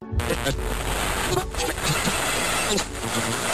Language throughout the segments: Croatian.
Thank you.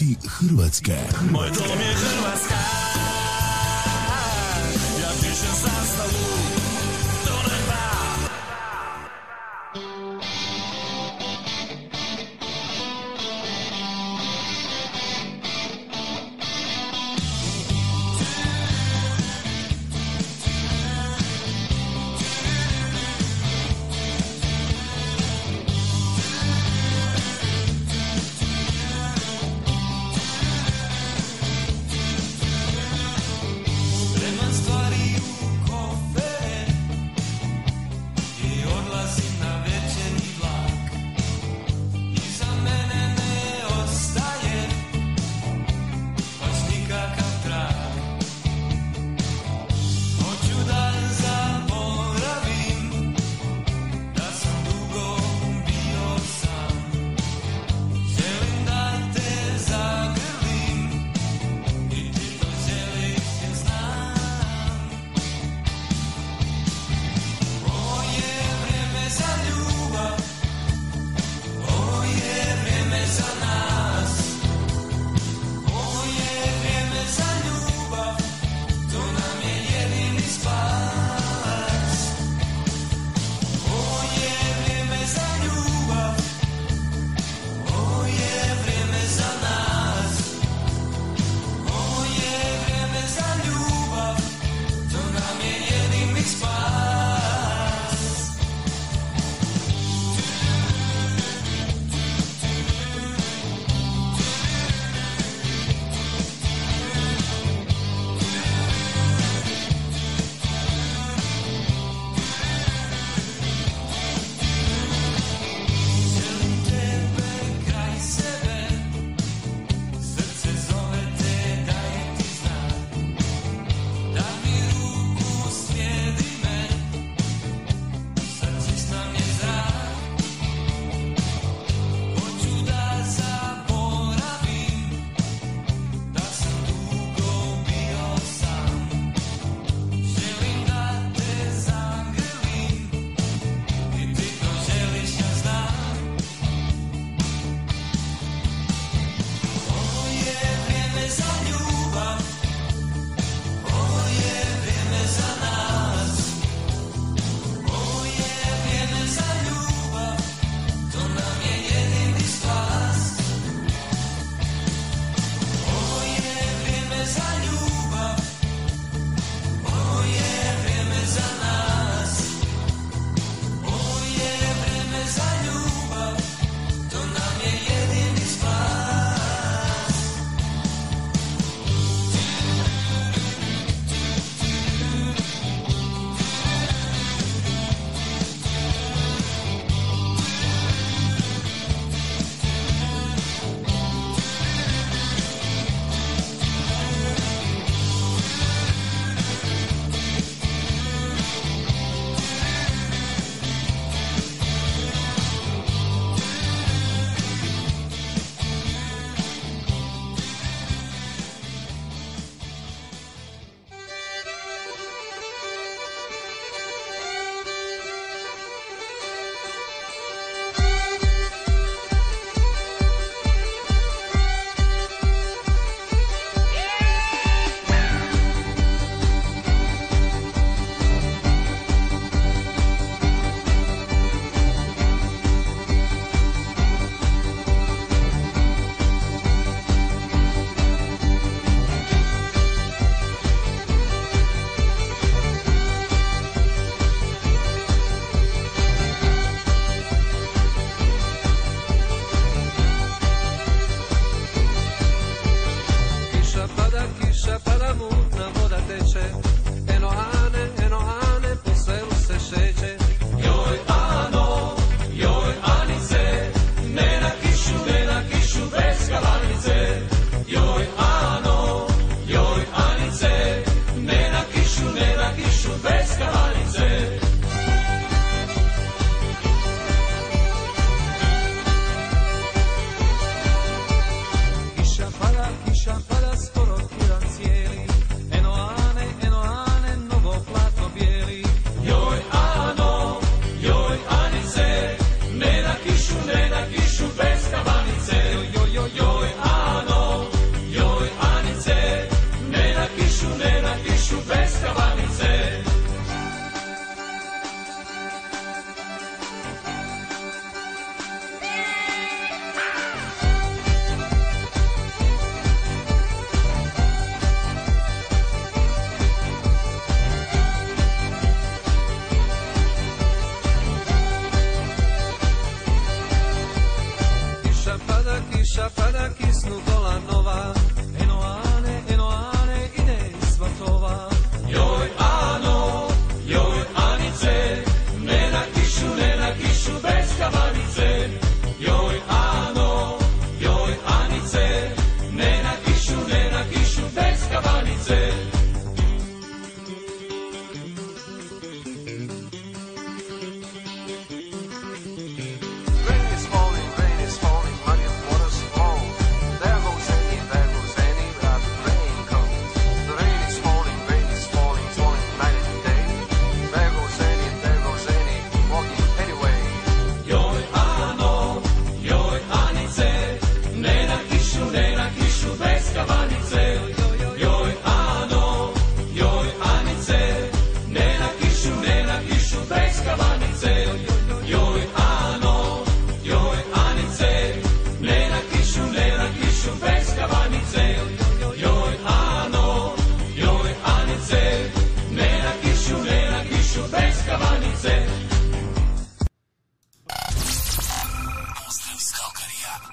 Zvuci Hrvatske. Moj dom je Hrvatska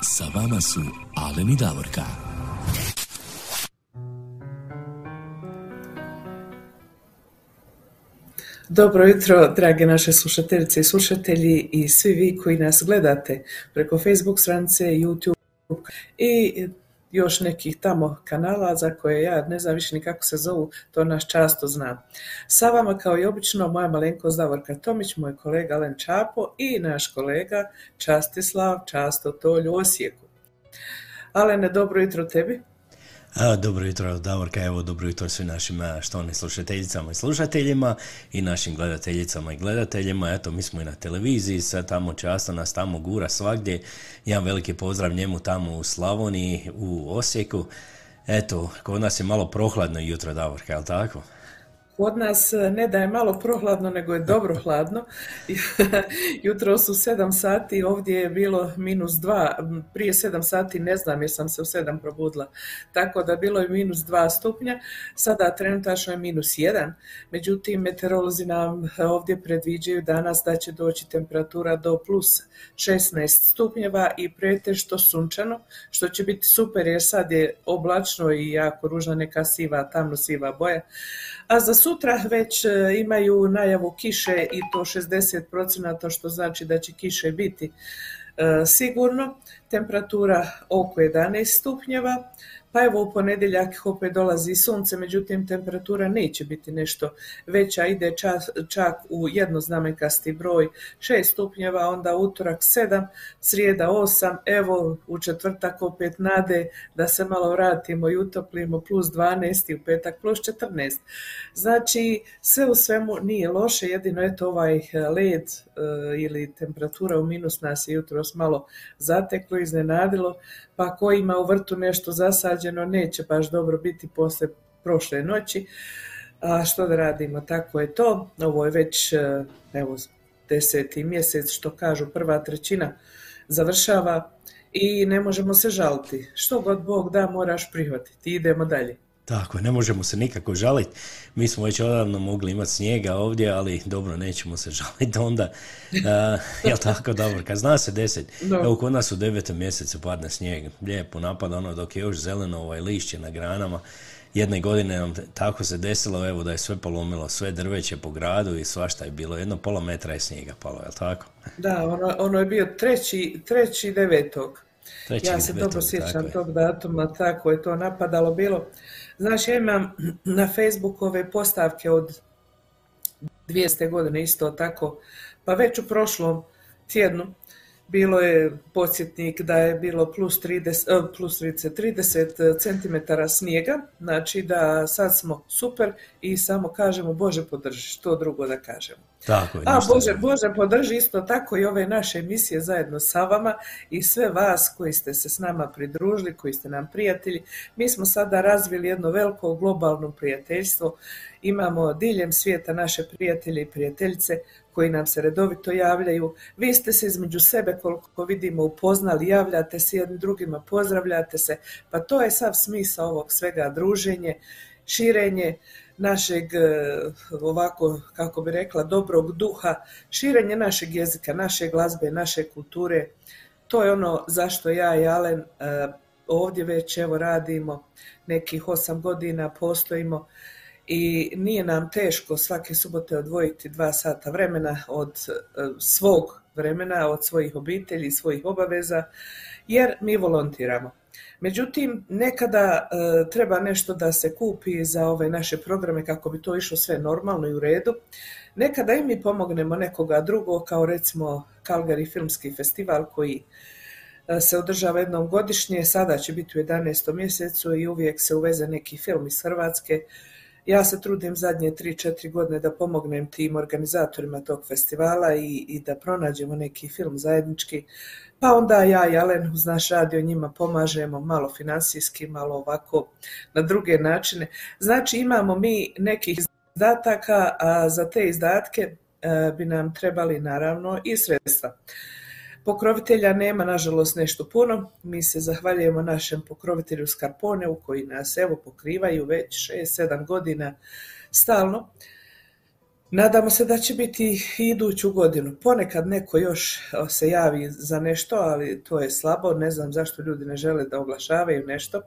Sa vama su Alen i Davorka. Dobro jutro, drage naše slušateljice i slušatelji i svi vi koji nas gledate preko Facebook stranice, YouTube i još nekih tamo kanala za koje ja ne znam više ni kako se zovu, to nas často zna. Sa vama kao i obično moja malenkost Davorka Tomić, moj kolega Alen Čapo i naš kolega Častislav Často Tolj u Osijeku. Alene, dobro jutro tebi. Dobro jutro, Davorka, evo dobro jutro svim našim štovnim slušateljicama i slušateljima i našim gledateljicama i gledateljima. Eto, mi smo i na televiziji, sad tamo často nas tamo gura svagdje. Jedan veliki pozdrav njemu tamo u Slavoniji, u Osijeku. Eto, kod nas je malo prohladno jutro, Davorka, jel tako? Kod nas e, ne da je malo prohladno, nego je dobro hladno. Jutro su 7 sati, ovdje je bilo minus 2, prije 7 sati ne znam jer sam se u 7 probudila, tako da bilo je minus 2 stupnja, sada trenutačno je minus 1, međutim meteorolozi nam ovdje predviđaju danas da će doći temperatura do plus 16 stupnjeva i pretežito sunčano, što će biti super jer sad je oblačno i jako ružna neka siva, tamno siva boja. A za sutra već e, imaju najavu kiše i to 60%, što znači da će kiše biti e, sigurno. Temperatura oko 11 stupnjeva. Pa evo u ponedjeljak opet dolazi sunce, međutim temperatura neće biti nešto veća, ide čak, čak u jednoznamenkasti broj 6 stupnjeva, onda utorak 7, srijeda 8, evo u četvrtak opet nade da se malo vratimo i utoplimo plus 12 i u petak plus 14. Znači sve u svemu nije loše, jedino eto ovaj led e, ili temperatura u minus nas je jutros malo zateklo, iznenadilo, pa ko ima u vrtu nešto zasađeno neće baš dobro biti poslije prošle noći. A što da radimo, tako je to. Ovo je već e, evo, deseti mjesec, što kažu prva trećina završava i ne možemo se žaliti. Što god Bog da moraš prihvatiti. Idemo dalje. Tako, je, ne možemo se nikako žaliti. Mi smo već odavno mogli imati snijega ovdje, ali dobro, nećemo se žaliti onda. Uh, jel tako, dobro, kad zna se deset, evo kod nas u devetom mjesecu padne snijeg, lijepo napada ono dok je još zeleno ovaj lišće na granama. Jedne godine nam tako se desilo, evo da je sve polomilo, sve drveće po gradu i svašta je bilo, jedno pola metra je snijega palo, jel tako? Da, ono, ono je bio treći, treći devetog. Treći ja se devetog, dobro sjećam je. tog datuma, tako je to napadalo bilo. Znaš, ja imam na Facebooku ove postavke od 200 godine isto tako, pa već u prošlom tjednu bilo je podsjetnik da je bilo plus 30, eh, plus 30, 30 centimetara snijega, znači da sad smo super i samo kažemo Bože podrži, što drugo da kažemo. Tako je, A Bože. Bože podrži isto tako i ove naše emisije zajedno sa vama i sve vas koji ste se s nama pridružili, koji ste nam prijatelji. Mi smo sada razvili jedno veliko globalno prijateljstvo. Imamo diljem svijeta naše prijatelje i prijateljice koji nam se redovito javljaju. Vi ste se između sebe koliko vidimo upoznali, javljate se jednim drugima, pozdravljate se. Pa to je sav smisao ovog svega druženje, širenje našeg e, ovako kako bi rekla dobrog duha, širenje našeg jezika, naše glazbe, naše kulture. To je ono zašto ja i Alen e, ovdje već evo radimo nekih osam godina, postojimo i nije nam teško svake subote odvojiti dva sata vremena od e, svog vremena, od svojih obitelji, svojih obaveza, jer mi volontiramo. Međutim, nekada e, treba nešto da se kupi za ove naše programe kako bi to išlo sve normalno i u redu. Nekada i mi pomognemo nekoga drugog, kao recimo Calgary Filmski festival koji e, se održava jednom godišnje, sada će biti u 11. mjesecu i uvijek se uveze neki film iz Hrvatske. Ja se trudim zadnje 3-4 godine da pomognem tim organizatorima tog festivala i, i da pronađemo neki film zajednički. Pa onda ja i Alen uz naš radio njima pomažemo, malo financijski, malo ovako na druge načine. Znači imamo mi nekih izdataka, a za te izdatke e, bi nam trebali naravno i sredstva. Pokrovitelja nema, nažalost, nešto puno. Mi se zahvaljujemo našem pokrovitelju Skarponeu koji nas evo pokrivaju već 6-7 godina stalno. Nadamo se da će biti iduću godinu. Ponekad neko još se javi za nešto, ali to je slabo. Ne znam zašto ljudi ne žele da oglašavaju nešto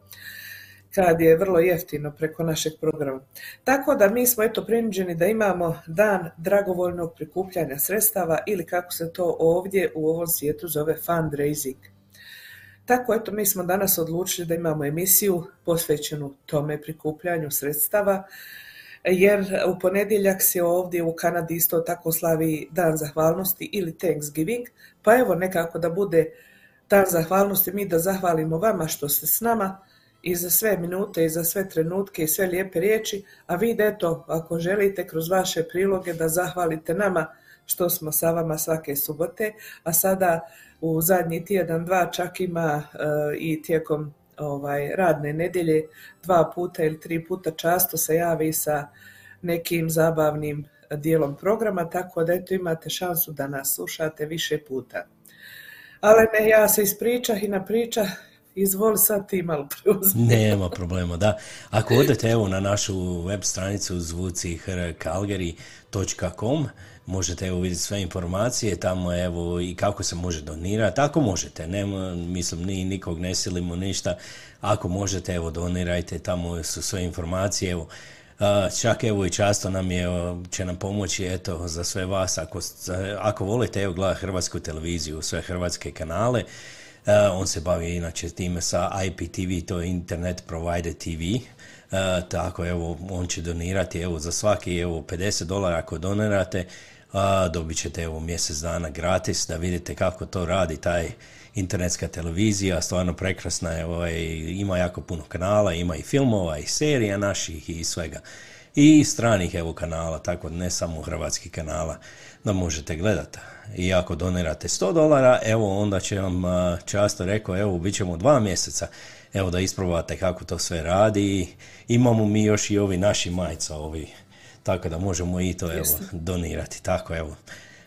kad je vrlo jeftino preko našeg programa. Tako da mi smo eto prinuđeni da imamo dan dragovoljnog prikupljanja sredstava ili kako se to ovdje u ovom svijetu zove fundraising. Tako eto mi smo danas odlučili da imamo emisiju posvećenu tome prikupljanju sredstava jer u ponedjeljak se ovdje u Kanadi isto tako slavi dan zahvalnosti ili Thanksgiving, pa evo nekako da bude dan zahvalnosti mi da zahvalimo vama što ste s nama i za sve minute i za sve trenutke i sve lijepe riječi, a vi eto, ako želite kroz vaše priloge da zahvalite nama što smo sa vama svake subote, a sada u zadnji tjedan, dva čak ima e, i tijekom ovaj radne nedjelje dva puta ili tri puta často se javi sa nekim zabavnim dijelom programa, tako da eto imate šansu da nas slušate više puta. Ali ne, ja se ispričah i napričah, izvoli sad ti malo preuzmi. Nema problema, da. Ako odete evo na našu web stranicu zvucihrcalgary.com možete evo vidjeti sve informacije, tamo evo i kako se može donirati, ako možete, nema, mislim, ni nikog ne silimo ništa, ako možete evo donirajte, tamo su sve informacije, evo, čak evo i často nam je, će nam pomoći eto za sve vas, ako, ako volite evo gledati hrvatsku televiziju, sve hrvatske kanale, on se bavi inače time sa IPTV, to je Internet Provider TV. Uh, tako evo, on će donirati evo za svaki evo 50 dolara ako donirate, uh, dobit ćete evo mjesec dana gratis da vidite kako to radi taj internetska televizija, stvarno prekrasna je, ovaj, ima jako puno kanala, ima i filmova i serija naših i svega. I stranih evo kanala, tako ne samo hrvatskih kanala da možete gledati. I ako donirate 100 dolara, evo onda će vam často rekao, evo bit ćemo dva mjeseca, evo da isprobate kako to sve radi. Imamo mi još i ovi naši majica, ovi, tako da možemo i to evo donirati. Tako evo,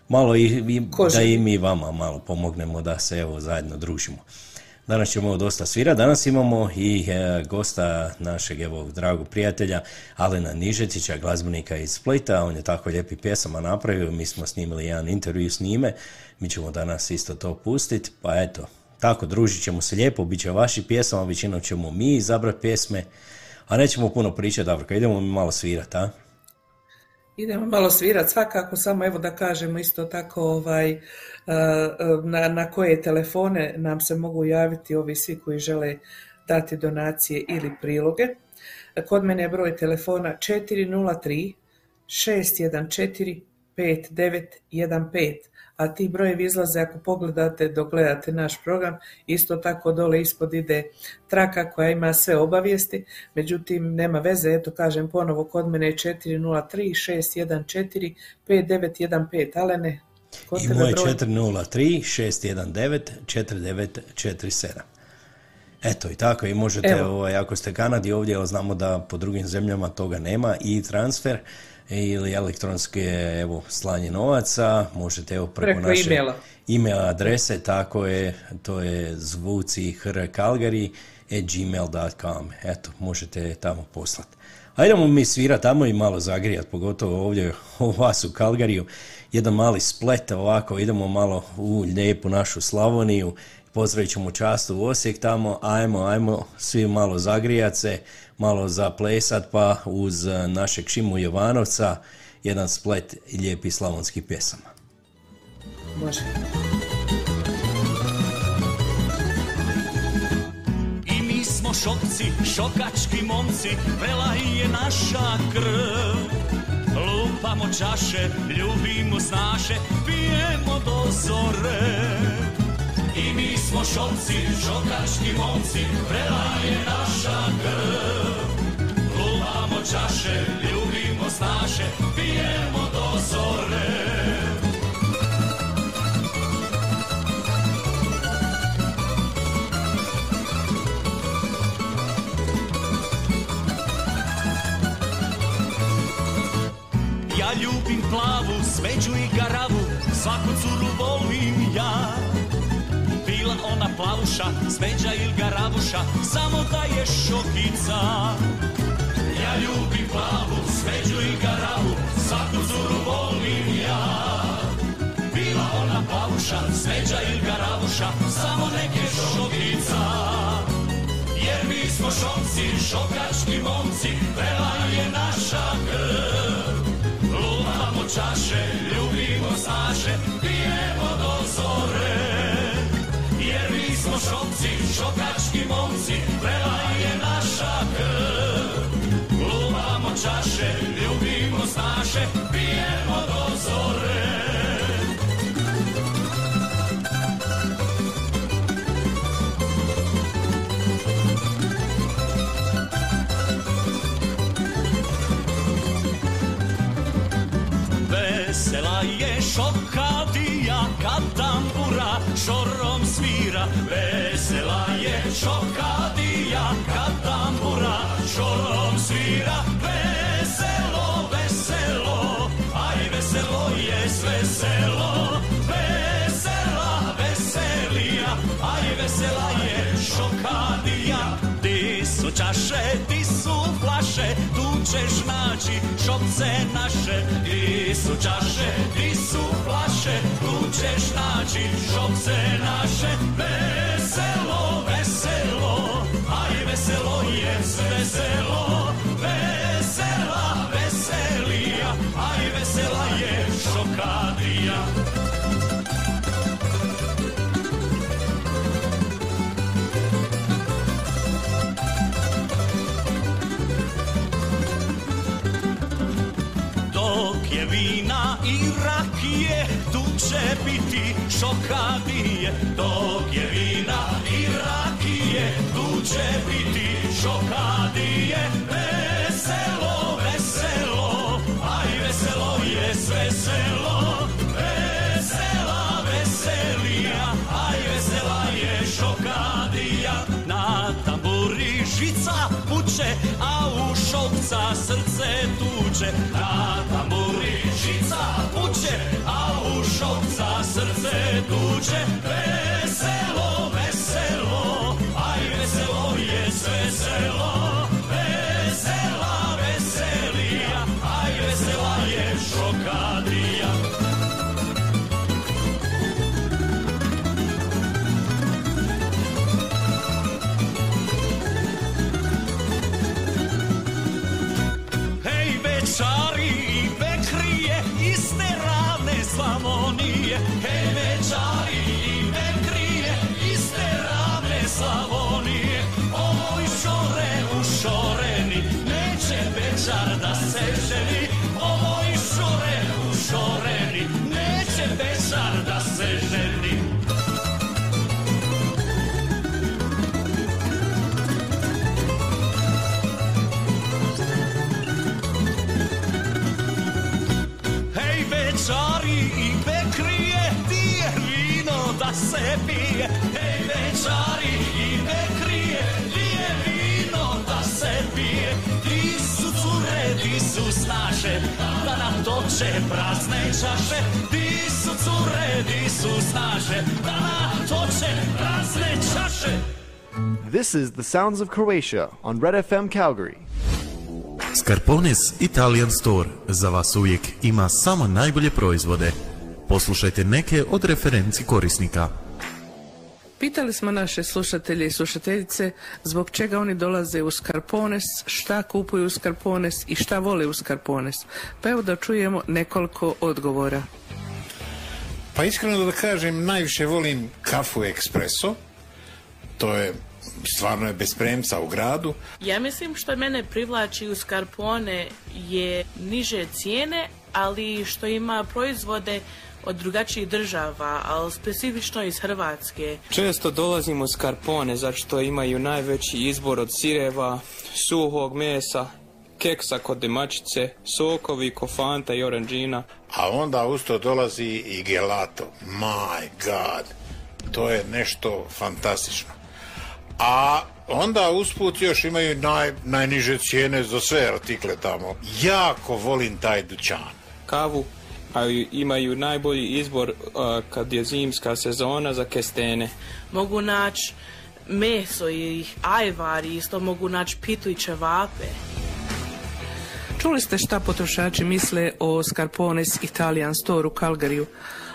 malo i, i da i mi vama malo pomognemo da se evo zajedno družimo. Danas ćemo dosta svira. Danas imamo i e, gosta našeg evo dragog prijatelja Alena Nižetića, glazbenika iz Splita. On je tako lijepi pjesama napravio. Mi smo snimili jedan intervju s njime. Mi ćemo danas isto to pustiti. Pa eto, tako družit ćemo se lijepo. Biće vaši pjesama, većinom ćemo mi izabrati pjesme. A nećemo puno pričati, Davorka. Idemo mi malo svirati, a? Idemo malo svirat svakako, samo evo da kažemo isto tako ovaj, e, na, na koje telefone nam se mogu javiti ovi svi koji žele dati donacije ili priloge. Kod mene je broj telefona 403 614 5915, a ti brojevi izlaze ako pogledate dok gledate naš program, isto tako dole ispod ide traka koja ima sve obavijesti, međutim nema veze, eto kažem ponovo kod mene je 403 614 5915, Alene, kod I moje broj? 403 619 4947. Eto i tako i možete, Evo. ovaj, ako ste Kanadi ovdje, znamo da po drugim zemljama toga nema i transfer ili elektronske evo slanje novaca, možete evo preko, Preko naše e-maila. email adrese, tako je, to je zvuci hrkalgari at gmail.com, eto, možete tamo poslati. Ajdemo mi svirat tamo i malo zagrijat, pogotovo ovdje u vas u Kalgariju, jedan mali splet ovako, idemo malo u lijepu našu Slavoniju, pozdravit ćemo častu u Osijek tamo, ajmo, ajmo svi malo zagrijat se, malo zaplesat pa uz eh, našeg Šimu Jovanovca jedan splet lijepih slavonskih pjesama. Može. I mi smo šokci, šokački momci, prela je naša krv. Lupamo čaše, ljubimo snaše, pijemo do zore. I mi smo šokci, šokački momci, prela je naša krv. Lupamo čaše, ljubimo snaše, pijemo do zore. Ja ljubim plavu, smeđu i garavu, svaku curu volim ja. Plavuša, smeđa ili garavuša, samo da je šokica. Ja ljubim plavu, smeđu i garavu, svaku curu volim ja. Bila ona plavuša, smeđa ili garavuša, samo neke šokica. Jer mi smo šokci, šokački momci, prela je naša krv. Lupamo čaše, ljubimo snaše, smo šokci, šokački momci, prela je naša krv. Lupamo čaše, ljubimo snaše, Vesela ćeš naći šokce naše. Di su čaše, di su flaše, tu ćeš naći šokce naše. Veselo, veselo, aj veselo je sve će biti šokadije. Dok je vina i rakije, tu će biti šokadije. Veselo, veselo, aj veselo je sve selo. Vesela, veselija, aj vesela je šokadija. Na tamburi žica puče, a u šokca srce tuče. Na tamburi šokca srce tuče. Veselo, toče prazne čaše. Ti su cure, ti su snaše, da nam toče prazne čaše. This is the sounds of Croatia on Red FM Calgary. Scarpones Italian Store za vas uvijek ima samo najbolje proizvode. Poslušajte neke od referenci korisnika. Pitali smo naše slušatelje i slušateljice zbog čega oni dolaze u Skarpones, šta kupuju u Skarpones i šta vole u Skarpones. Pa evo da čujemo nekoliko odgovora. Pa iskreno da kažem, najviše volim kafu ekspreso. To je stvarno je bez premca u gradu. Ja mislim što mene privlači u Scarpone je niže cijene, ali što ima proizvode od drugačijih država, ali specifično iz Hrvatske. Često dolazim u Skarpone zato što imaju najveći izbor od sireva, suhog mesa, keksa kod demačice, sokovi, kofanta i oranđina. A onda usto dolazi i gelato. My God. To je nešto fantastično. A onda usput još imaju naj, najniže cijene za sve artikle tamo. Jako volim taj dućan. Kavu, a imaju najbolji izbor a, kad je zimska sezona za kestene. Mogu naći meso i ajvari, isto mogu naći pitu i ćevape. Čuli ste šta potrošači misle o Scarpones Italian Store u Calgaryju.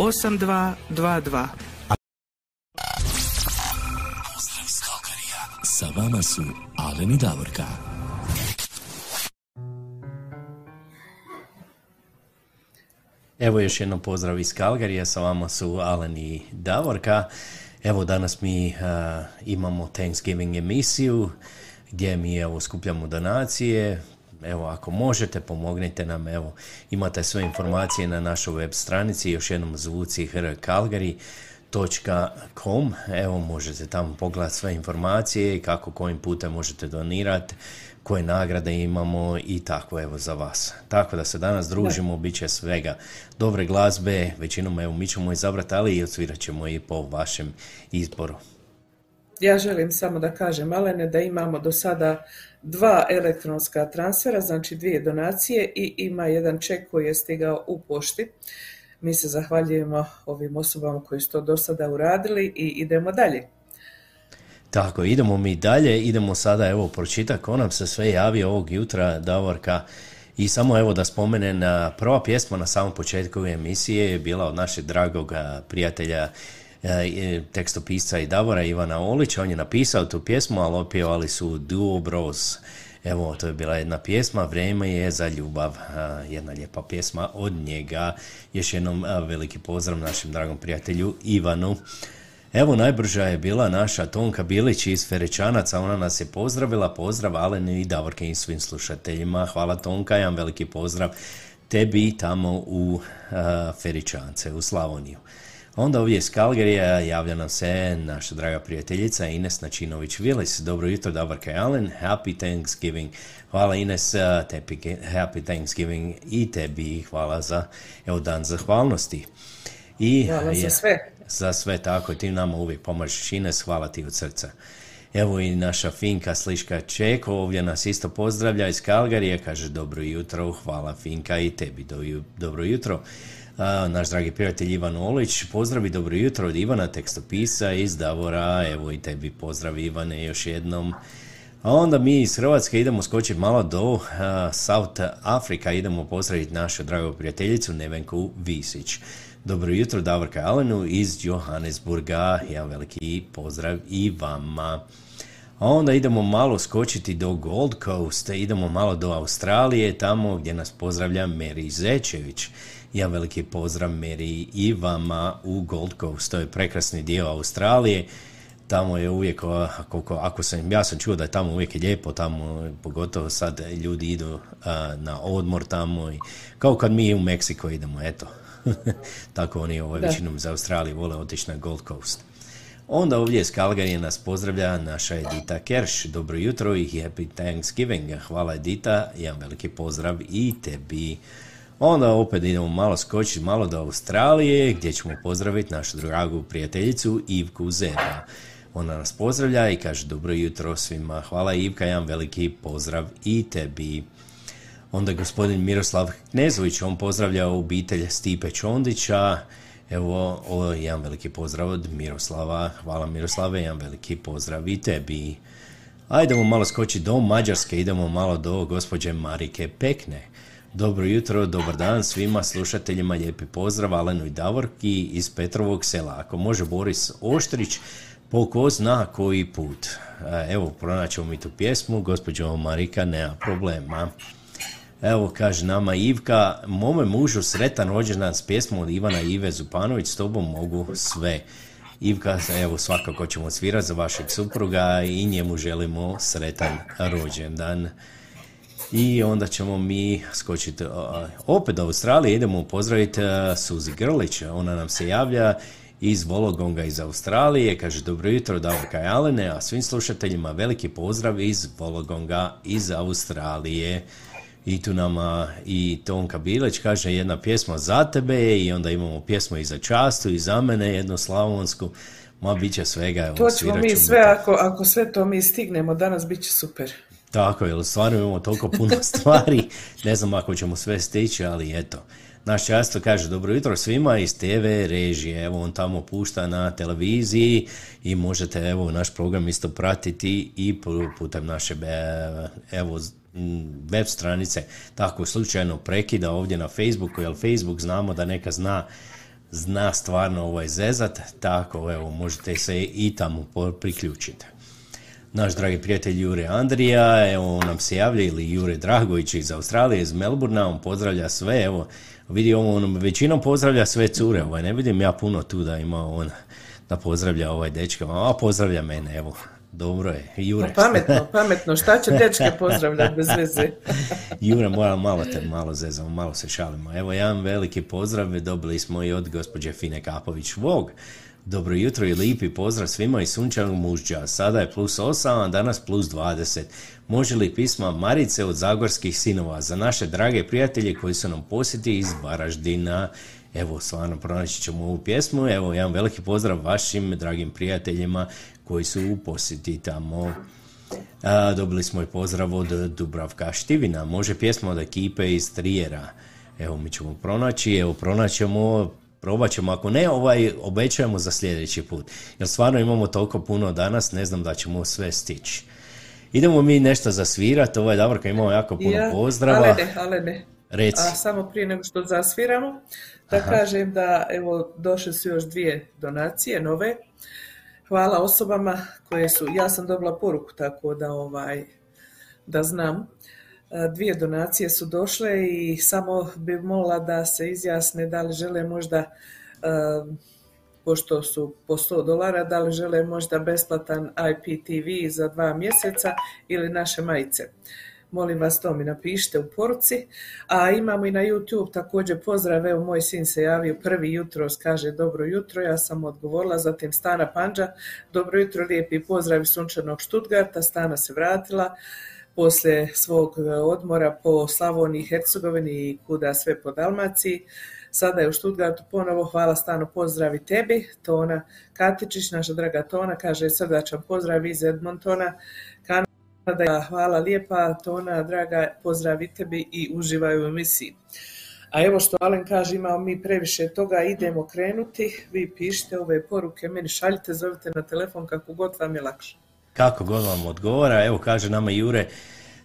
8222. Pozdrav iz Kalkarija. Sa vama su Alen i Davorka. Evo još jednom pozdrav iz Kalgarija, sa vama su Alen i Davorka. Evo danas mi a, imamo Thanksgiving emisiju gdje mi evo skupljamo donacije. Evo ako možete pomognite nam, evo imate sve informacije na našoj web stranici, još jednom zvuci hrkalgary.com Evo možete tamo pogledati sve informacije kako kojim putem možete donirati koje nagrade imamo i tako evo za vas. Tako da se danas družimo, bit će svega dobre glazbe, većinom evo mi ćemo izabrati, ali i odsvirat ćemo i po vašem izboru. Ja želim samo da kažem, Alene, da imamo do sada dva elektronska transfera, znači dvije donacije i ima jedan ček koji je stigao u pošti. Mi se zahvaljujemo ovim osobama koji su to do sada uradili i idemo dalje. Tako, idemo mi dalje, idemo sada evo pročitati ko nam se sve javio ovog jutra, Davorka, i samo evo da spomenem, prva pjesma na samom početku emisije je bila od našeg dragog prijatelja tekstopisca i Davora Ivana Olića, on je napisao tu pjesmu, ali opjevali su Duo Bros. Evo, to je bila jedna pjesma, Vrijeme je za ljubav, jedna lijepa pjesma od njega. Još jednom veliki pozdrav našem dragom prijatelju Ivanu. Evo najbrža je bila naša Tonka Bilić iz Ferečanaca, ona nas je pozdravila, pozdrav Alenu i Davorke i svim slušateljima, hvala Tonka, jedan veliki pozdrav tebi tamo u a, Feričance, u Slavoniju. Onda ovdje iz Kalgarija javlja nam se naša draga prijateljica Ines Načinović-Vilis. Dobro jutro, Davorka i Alen. Happy Thanksgiving. Hvala Ines, uh, tebi, happy Thanksgiving i tebi hvala za evo, dan zahvalnosti. I, Hvala za sve. za sve tako, ti nama uvijek pomažeš Ines, hvala ti od srca. Evo i naša Finka Sliška Čeko ovdje nas isto pozdravlja iz Kalgarije, kaže dobro jutro, hvala Finka i tebi do, dobro jutro. Naš dragi prijatelj Ivan Olić, pozdravi dobro jutro od Ivana, tekstopisa iz Davora, evo i tebi pozdrav Ivane još jednom. A onda mi iz Hrvatske idemo skočiti malo do a, South Afrika, idemo pozdraviti našu dragu prijateljicu Nevenku Visić. Dobro jutro Davorka Alenu iz Johannesburga, jedan veliki pozdrav i vama. A onda idemo malo skočiti do Gold Coast, idemo malo do Australije, tamo gdje nas pozdravlja Meri Zečević. Jedan veliki pozdrav Meri i vama u Gold Coast, to je prekrasni dio Australije. Tamo je uvijek, koliko, ako sam, ja sam čuo da je tamo uvijek lijepo, tamo pogotovo sad ljudi idu a, na odmor tamo i kao kad mi u Meksiko idemo, eto. Tako oni ovaj, većinom iz Australije vole otići na Gold Coast. Onda ovdje iz Calgary nas pozdravlja naša Edita Kerš. Dobro jutro i happy Thanksgiving. Hvala Edita, jedan veliki pozdrav i tebi. Onda opet idemo malo skočiti, malo do Australije, gdje ćemo pozdraviti našu dragu prijateljicu Ivku Zeba. Ona nas pozdravlja i kaže dobro jutro svima. Hvala Ivka, jedan veliki pozdrav i tebi. Onda gospodin Miroslav Knezović, on pozdravlja obitelj Stipe Čondića. Evo, ovo je jedan veliki pozdrav od Miroslava. Hvala Miroslave, jedan veliki pozdrav i tebi. Ajdemo malo skočiti do Mađarske, idemo malo do gospođe Marike Pekne. Dobro jutro, dobar dan svima slušateljima, lijepi pozdrav Alenu i Davorki iz Petrovog sela. Ako može Boris Oštrić, po ko zna koji put. E, Evo, pronaćemo mi tu pjesmu, gospođo Marika, nema problema. Evo, kaže nama Ivka, mome mužu sretan rođendan s pjesmom od Ivana Ive Zupanović, s tobom mogu sve. Ivka, evo, svakako ćemo svirati za vašeg supruga i njemu želimo sretan rođendan. I onda ćemo mi skočiti opet do Australije, idemo pozdraviti Suzi Grlić, ona nam se javlja iz Vologonga iz Australije, kaže dobro jutro Davorka i Alene, a svim slušateljima veliki pozdrav iz Vologonga iz Australije. I tu nama i Tonka Bileć kaže jedna pjesma za tebe i onda imamo pjesmu i za častu i za mene jednu slavonsku. Ma bit će svega, evo, To ćemo mi sve, ako, ako sve to mi stignemo danas, bit će super. Tako je, stvarno imamo toliko puno stvari, ne znam ako ćemo sve stići, ali eto. Naš často kaže dobro jutro svima iz TV režije, evo on tamo pušta na televiziji i možete evo naš program isto pratiti i pu- putem naše evo web stranice, tako slučajno prekida ovdje na Facebooku, jer Facebook znamo da neka zna zna stvarno ovaj zezat, tako evo možete se i tamo priključiti naš dragi prijatelj Jure Andrija, evo on nam se javlja, ili Jure Dragović iz Australije, iz Melburna, on pozdravlja sve, evo, vidi ovo, on većinom pozdravlja sve cure, ovaj, ne vidim ja puno tu da ima on, da pozdravlja ovaj dečka, a pozdravlja mene, evo, dobro je, Jure. Pa pametno, pametno. Šta će dečke pozdravljati bez veze? Jure, moram malo te malo zezamo, malo se šalimo. Evo, jedan veliki pozdrav dobili smo i od gospođe Fine Kapović Vog. Dobro jutro i lipi pozdrav svima iz sunčanog mužđa. Sada je plus 8, a danas plus 20. Može li pisma Marice od Zagorskih sinova za naše drage prijatelje koji su nam posjeti iz Varaždina? Evo, stvarno pronaći ćemo ovu pjesmu. Evo, jedan veliki pozdrav vašim dragim prijateljima koji su u posjeti tamo. A, dobili smo i pozdrav od Dubravka Štivina. Može pjesma od ekipe iz Trijera. Evo, mi ćemo pronaći, evo, pronaćemo, probat ćemo, ako ne, ovaj, obećajemo za sljedeći put. Jer stvarno imamo toliko puno danas, ne znam da ćemo sve stići. Idemo mi nešto zasvirati, ovaj Davorka imamo jako puno Ja, pozdrava. Ale ne, ale ne. Reci. A samo prije nego što zasviramo, da Aha. kažem da evo došle su još dvije donacije nove. Hvala osobama koje su, ja sam dobila poruku tako da ovaj da znam. E, Dvije donacije su došle i samo bi molila da se izjasne da li žele možda e, pošto su po 100 dolara, da li žele možda besplatan IPTV za dva mjeseca ili naše majice. Molim vas to mi napišite u poruci. A imamo i na YouTube također pozdrav, evo moj sin se javio prvi jutro, kaže dobro jutro, ja sam odgovorila, zatim Stana Panđa, dobro jutro, lijepi pozdrav iz sunčanog Štutgarta, Stana se vratila poslije svog e, odmora po Slavoniji i Hercegovini i kuda sve po Dalmaciji. Sada je u Štutgartu ponovo, hvala stano pozdrav i tebi, Tona Katičić, naša draga Tona, kaže srdačan pozdrav iz Edmontona, Kanada, hvala lijepa, Tona, draga, pozdrav i tebi i uživaju u emisiji. A evo što Alen kaže, imamo mi previše toga, idemo krenuti, vi pišite ove poruke, meni šaljite, zovite na telefon kako god vam je lakše. Kako god vam odgovara, evo kaže nama Jure,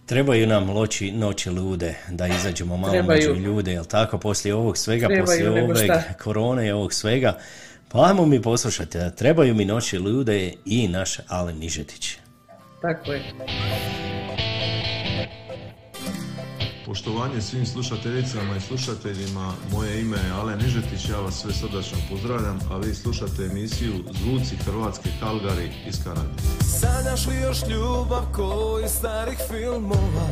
trebaju nam loći, noći lude, da izađemo malo Trebaju. među ljude, jel tako, poslije ovog svega, Trebaju, poslije ove korone i ovog svega, pa ajmo mi poslušati, trebaju mi noći lude i naš Alen Nižetić. Tako je. Poštovanje svim slušateljicama i slušateljima, moje ime je Alen Nižetić, ja vas sve srdačno pozdravljam, a vi slušate emisiju Zvuci Hrvatske Kalgari iz Kanade. Sanjaš li još ljubav ko iz starih filmova?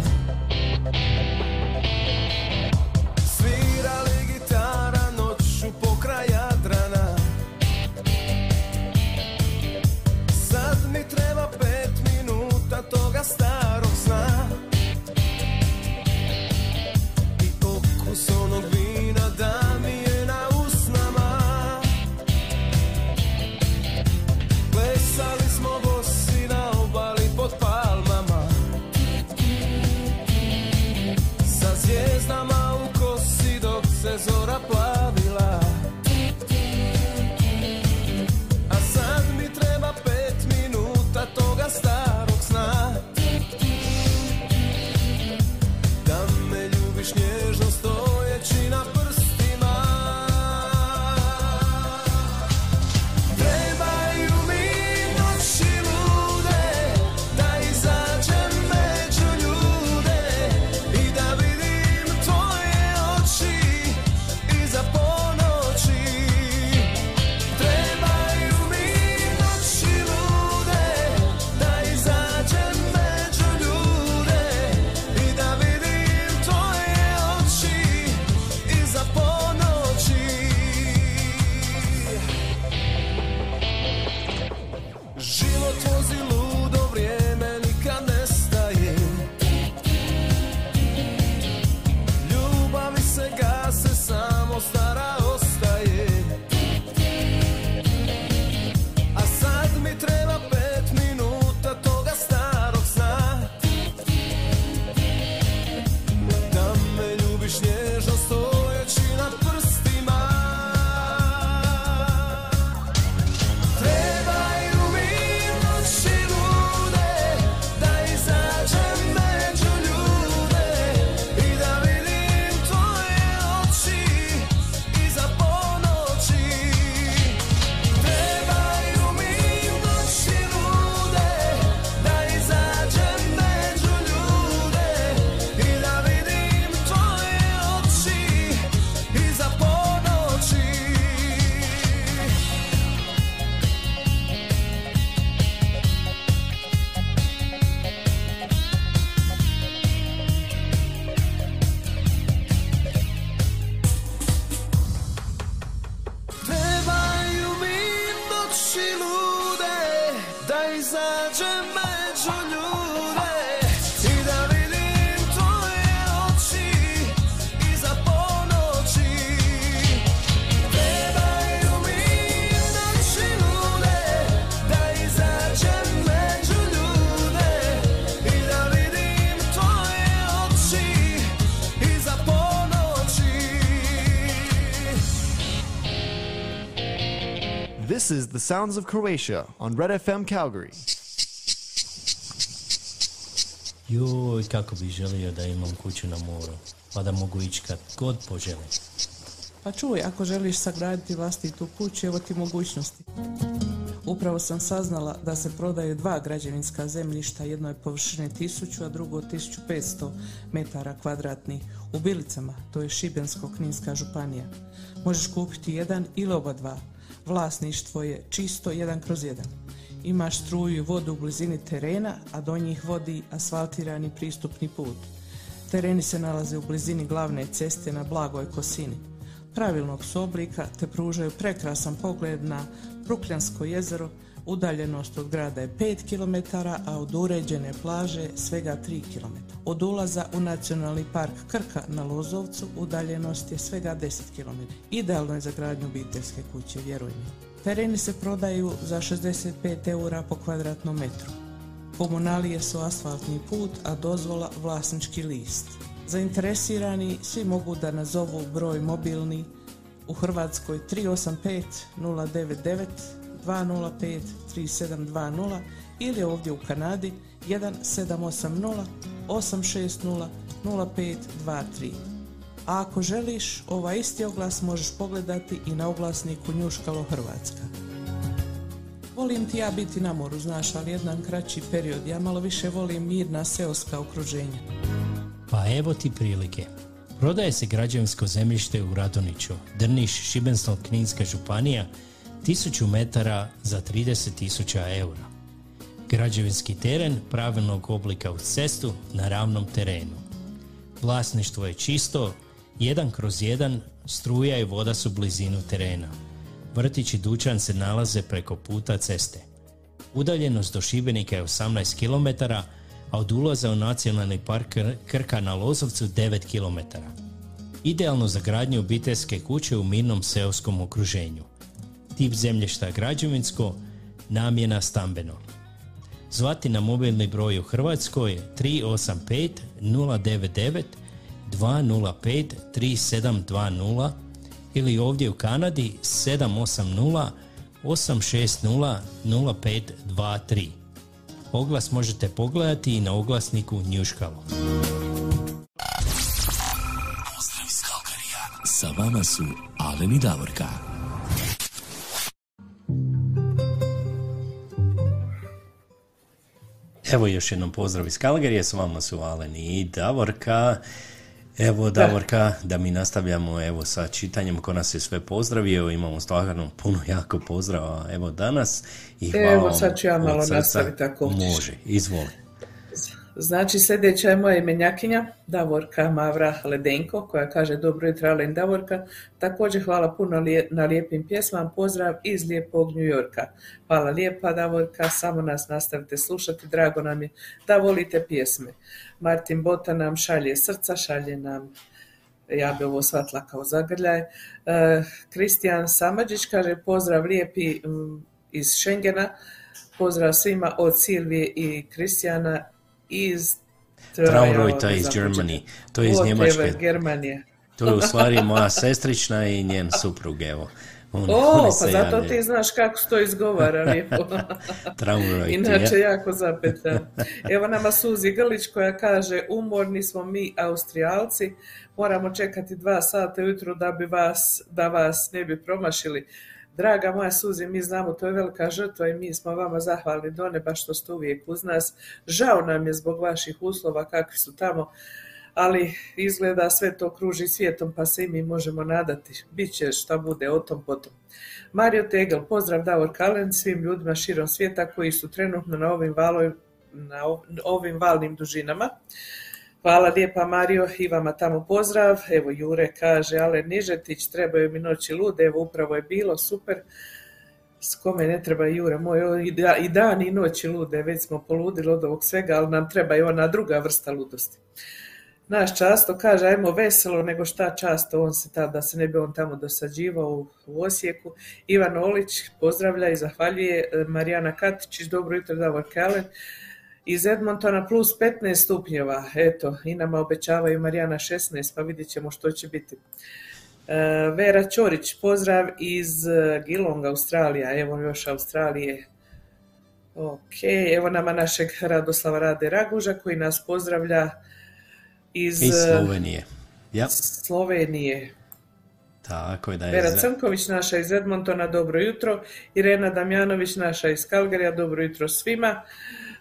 The sounds of Croatia on Red FM Calgary. Joj, kako bi želio da imam kuću na moru, pa da mogu ići kad god poželim. Pa čuj, ako želiš sagraditi vlastitu kuću, evo ti mogućnosti. Upravo sam saznala da se prodaju dva građevinska zemljišta, jedno je površine 1000, a drugo 1500 metara kvadratnih u Bilicama, to je Šibensko-Kninska županija. Možeš kupiti jedan ili oba dva. Vlasništvo je čisto jedan kroz jedan. Imaš struju i vodu u blizini terena, a do njih vodi asfaltirani pristupni put. Tereni se nalaze u blizini glavne ceste na blagoj kosini. Pravilnog su oblika te pružaju prekrasan pogled na Brukljansko jezero, udaljenost od grada je 5 km, a od uređene plaže svega 3 km. Od ulaza u Nacionalni park Krka na Lozovcu udaljenost je svega 10 km. Idealno je za gradnju obiteljske kuće, vjeruj. Tereni se prodaju za 65 eura po kvadratnom metru. Komunalije su asfaltni put, a dozvola vlasnički list. Zainteresirani svi mogu da nazovu broj mobilni u Hrvatskoj 385 099 205 3720 ili ovdje u Kanadi 1780 860 0523. A ako želiš, ovaj isti oglas možeš pogledati i na oglasniku Njuškalo Hrvatska. Volim ti ja biti na moru, znaš, ali jedan kraći period. Ja malo više volim mirna seoska okruženja. Pa evo ti prilike. Prodaje se građevinsko zemljište u Radoniću, Drniš, Šibensko-Kninska županija, 1000 metara za 30.000 eura. Građevinski teren pravilnog oblika uz cestu na ravnom terenu. Vlasništvo je čisto, jedan kroz jedan, struja i voda su blizinu terena. Vrtić i dućan se nalaze preko puta ceste. Udaljenost do Šibenika je 18 km, a od ulaza u nacionalni park Kr- Krka na Lozovcu 9 km. Idealno za gradnju obiteljske kuće u mirnom seoskom okruženju. Tip zemljišta građevinsko, namjena stambeno. Zvati na mobilni broj u Hrvatskoj 385 099 205 3720 ili ovdje u Kanadi 780 860 0523. Oglas možete pogledati i na oglasniku Njuškalo. Pozdrav iz Kalkarija. Sa vama su Alen i Davorka. Evo još jednom pozdrav iz Kalgarije, s vama su Alen i Davorka. Evo Davorka, da mi nastavljamo evo sa čitanjem ko nas je sve pozdravio, imamo stvarno puno jako pozdrava evo danas i hvala Evo, sad ću ja malo nastaviti ako. Može, izvoli. Znači, sljedeća je moja imenjakinja, Davorka Mavra Ledenko, koja kaže dobro jutro, Alen Davorka. Također hvala puno na lijepim pjesmama, pozdrav iz lijepog New Yorka. Hvala lijepa, Davorka, samo nas nastavite slušati, drago nam je da volite pjesme. Martin Bota nam šalje srca, šalje nam ja bi ovo shvatila kao zagrljaj. E, Kristijan Samadžić kaže pozdrav lijepi iz Schengena, pozdrav svima od Silvije i Kristijana iz Traureuta ne iz Germany, to je iz Njemačke. Germanije. To je u stvari moja sestrična i njen suprug, evo. Oni- O, pa zato ti znaš kako se to izgovara lijepo. Inače, ja. jako zapetlja. Evo nama Suzi Grlić koja kaže umorni smo mi Austrijalci, moramo čekati dva sata ujutro da bi vas, da vas ne bi promašili. Draga moja Suzi, mi znamo to je velika žrtva i mi smo vama zahvalni do neba što ste uvijek uz nas. Žao nam je zbog vaših uslova kakvi su tamo, ali izgleda sve to kruži svijetom pa se i mi možemo nadati. Biće šta bude o tom potom. Mario Tegel, pozdrav Davor Kalen svim ljudima širom svijeta koji su trenutno na ovim, valoj, na ov- ovim valnim dužinama. Hvala lijepa Mario i vama tamo pozdrav. Evo Jure kaže, ale Nižetić, trebaju mi noći lude, evo upravo je bilo, super. S kome ne treba Jure moj, i, da, i dan i noći lude, već smo poludili od ovog svega, ali nam treba i ona druga vrsta ludosti. Naš často kaže, ajmo veselo, nego šta často, on se tada, da se ne bi on tamo dosađivao u, u Osijeku. Ivan Olić pozdravlja i zahvaljuje. E, Marijana Katičić, dobro jutro, Davor Kalen. Iz Edmontona plus 15 stupnjeva, eto, i nama obećavaju Marijana 16, pa vidjet ćemo što će biti. E, Vera Ćorić, pozdrav iz e, Geelong, Australija, evo još Australije. Ok, evo nama našeg Radoslava Rade Raguža koji nas pozdravlja iz, Iz e, Slovenije. Ja, Slovenije. tako je da je... Vera Crnković, naša iz Edmontona, dobro jutro. Irena Damjanović, naša iz Kalgarija, dobro jutro svima.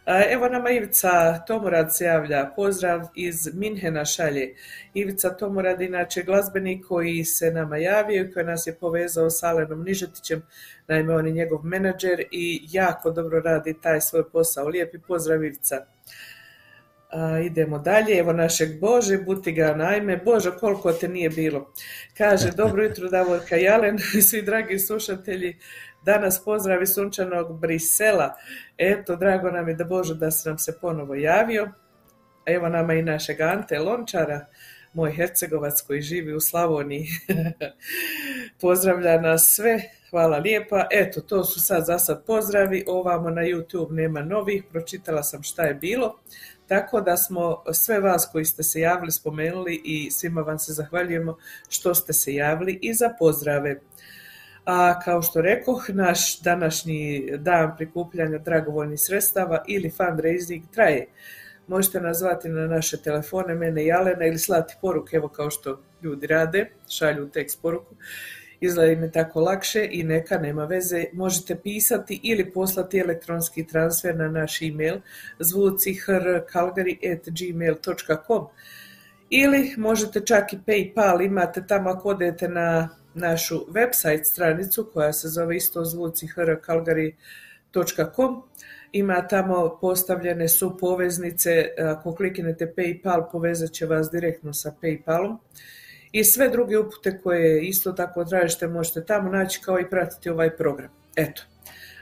Evo nama Ivica Tomorad se javlja, pozdrav iz Minhena šalje. Ivica Tomorad, inače glazbenik koji se nama javio i koji nas je povezao s Alenom Nižetićem, naime on je njegov menadžer i jako dobro radi taj svoj posao. Lijepi pozdrav Ivica. Idemo dalje, evo našeg Bože, Butiga najme, Bože, koliko te nije bilo. Kaže, dobro jutro Davorka Jalen, svi dragi slušatelji, danas pozdravi sunčanog Brisela. Eto, drago nam je da Bože da se nam se ponovo javio. Evo nama i našeg Ante Lončara, moj hercegovac koji živi u Slavoniji. Pozdravlja nas sve, hvala lijepa. Eto, to su sad za sad pozdravi, ovamo na YouTube nema novih, pročitala sam šta je bilo. Tako da smo sve vas koji ste se javili spomenuli i svima vam se zahvaljujemo što ste se javili i za pozdrave. A kao što rekoh, naš današnji dan prikupljanja dragovoljnih sredstava ili fundraising traje. Možete nas zvati na naše telefone, mene i Alena, ili slati poruke, evo kao što ljudi rade, šalju tekst poruku. izgleda im tako lakše i neka, nema veze, možete pisati ili poslati elektronski transfer na naš e-mail ili možete čak i Paypal, imate tamo ako odete na našu website stranicu koja se zove isto zvucihrkalgari.com ima tamo postavljene su poveznice, ako kliknete Paypal povezat će vas direktno sa Paypalom i sve druge upute koje isto tako tražite možete tamo naći kao i pratiti ovaj program. Eto.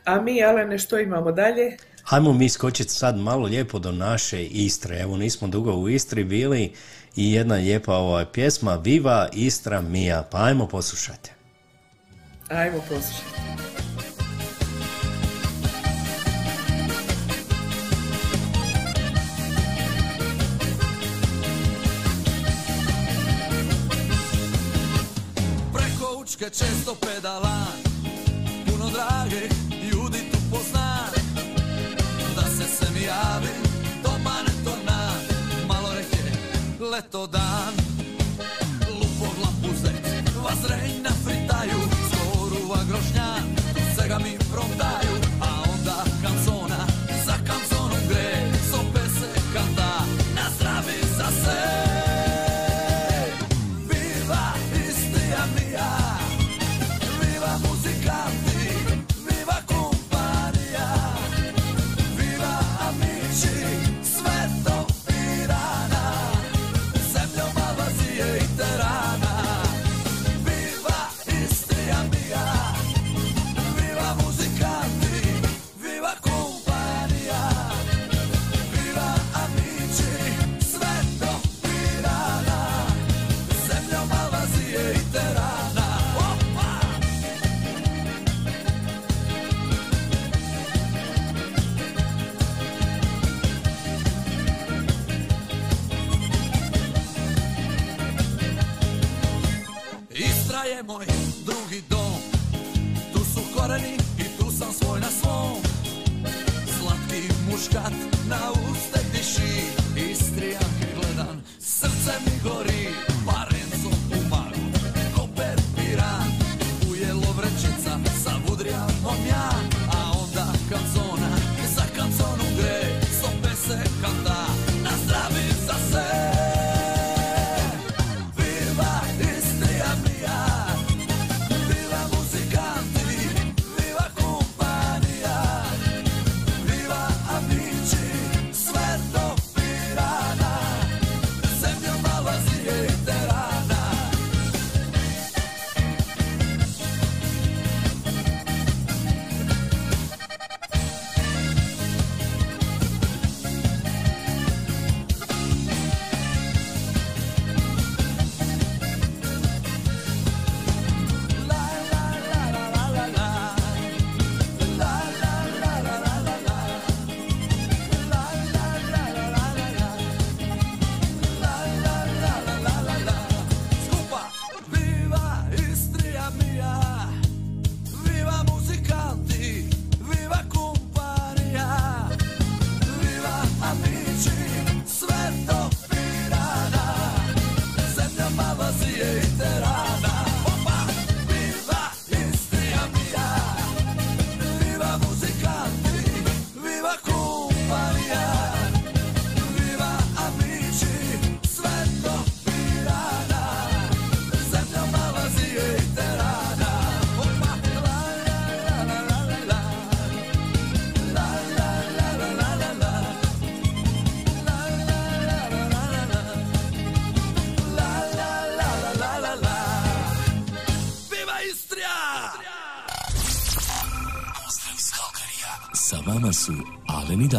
A mi, Alene, što imamo dalje? Hajmo mi skočiti sad malo lijepo do naše Istre. Evo, nismo dugo u Istri bili i jedna lijepa ova pjesma Viva Istra Mia. Pa ajmo poslušati. Ajmo poslušati. Preko Učke često pedalan Puno drage ljudi tu poznam Da se se mi leto dan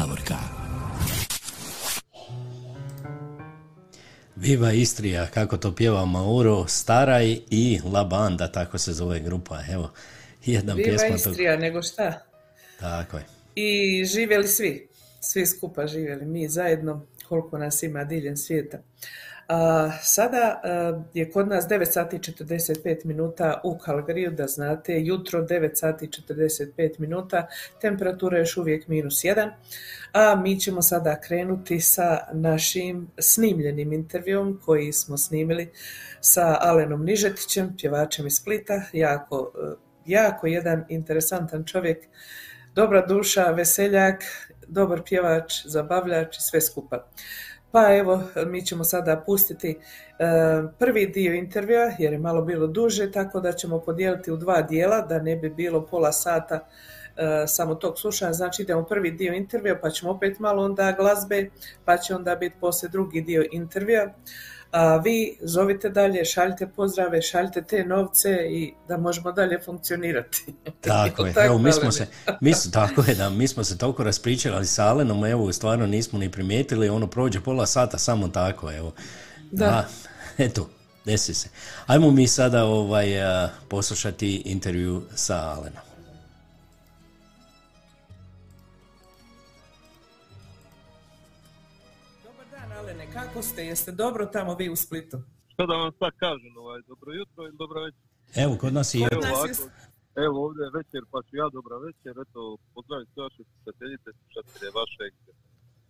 Davorka. Viva Istrija, kako to pjeva Mauro Staraj i La Banda, tako se zove grupa. Evo, jedna Viva pjesma tog... Istrija, nego šta? Tako je. I živjeli svi, svi skupa živjeli, mi zajedno, koliko nas ima diljem svijeta. Sada je kod nas 9 sati i 45 minuta u Kalgariju, da znate, jutro 9 sati i 45 minuta, temperatura je još uvijek minus 1, a mi ćemo sada krenuti sa našim snimljenim intervjuom koji smo snimili sa Alenom Nižetićem, pjevačem iz Splita, jako, e, jako jedan interesantan čovjek, dobra duša, veseljak, dobar pjevač, zabavljač i sve skupa. Pa evo, mi ćemo sada pustiti e, prvi dio intervjua jer je malo bilo duže, tako da ćemo podijeliti u dva dijela, da ne bi bilo pola sata e, samo tog slušanja. Znači idemo prvi dio intervjua, pa ćemo opet malo onda glazbe, pa će onda biti poslije drugi dio intervjua. A vi zovite dalje, šaljite pozdrave, šaljite te novce i da možemo dalje funkcionirati. Tako je, Tako, evo mi smo se, mi su, tako je da, mi smo se toliko raspričali sa Alenom, evo stvarno nismo ni primijetili, ono prođe pola sata samo tako, evo. Da. A, eto, desi se. Ajmo mi sada ovaj, poslušati intervju sa Alenom. Kako ste? Jeste dobro tamo vi u Splitu? Što da vam sad kažem, ovaj, dobro jutro ili dobro večer? Evo, kod nas je... Evo, nas je- ovako, evo ovdje je večer, pa ću ja dobra večer, eto, pozdravim sve vaše slušateljice, slušatelje vašeg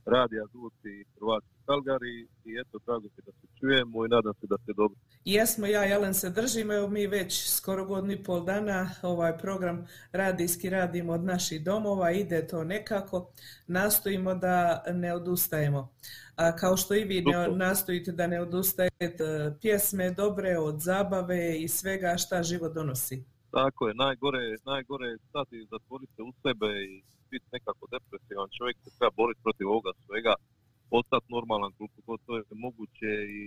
radija Zvuci Hrvatski Kalgari i eto, drago je da se čujemo i nadam se da ste dobro. Jesmo, ja i Alen se držimo, evo mi već skoro godinu i pol dana ovaj program radijski radimo od naših domova, ide to nekako, nastojimo da ne odustajemo. A kao što i vi ne, nastojite da ne odustajete e, pjesme dobre od zabave i svega šta život donosi. Tako je, najgore, najgore je stati, zatvoriti se u sebe i biti nekako depresivan čovjek se treba boriti protiv ovoga svega, ostati normalan koliko god to je moguće i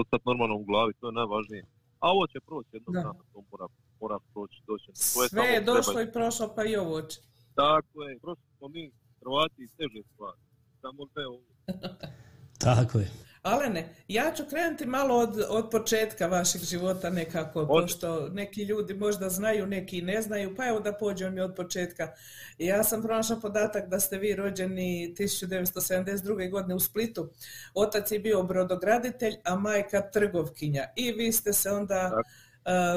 ostati normalno u glavi, to je najvažnije. A ovo će proći jednog Da. dana, to mora, mora proći, doći. To je Sve samo je treba- došlo i prošlo, pa i ovo će. Tako je, prošli smo mi Hrvati i teže stvari. Samo ne ovo. Tako je. Alene, ja ću krenuti malo od, od početka vašeg života nekako, Može. pošto neki ljudi možda znaju, neki ne znaju, pa evo da pođemo mi od početka. Ja sam pronašla podatak da ste vi rođeni 1972. godine u Splitu. Otac je bio brodograditelj, a majka trgovkinja. I vi ste se onda Tako.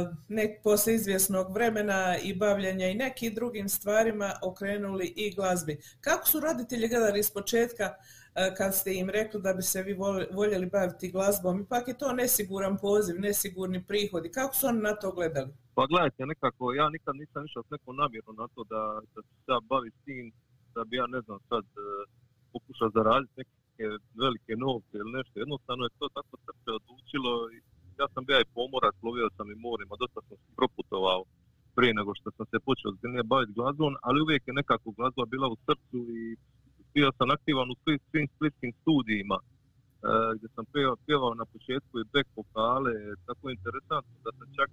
uh, nek, posle izvjesnog vremena i bavljenja i nekim drugim stvarima okrenuli i glazbi. Kako su roditelji gledali iz početka uh, kad ste im rekli da bi se vi voljeli baviti glazbom? Ipak je to nesiguran poziv, nesigurni prihodi. Kako su oni na to gledali? Pa gledajte, nekako, ja nikad nisam išao s nekom namjerom na to da, da se ja bavim s tim, da bi ja, ne znam, sad e, pokušao zaraditi neke velike novce ili nešto. Jednostavno je to tako srce odlučilo. i Ja sam bio i pomorac, lovio sam i morima, dosta sam se proputovao prije nego što sam se počeo ozbiljnije baviti glazbom, ali uvijek je nekako glazba bila u srcu i bio sam aktivan u svim, splitskim studijima. e, gdje sam pjevao, na početku i back vokale, tako interesantno da sam čak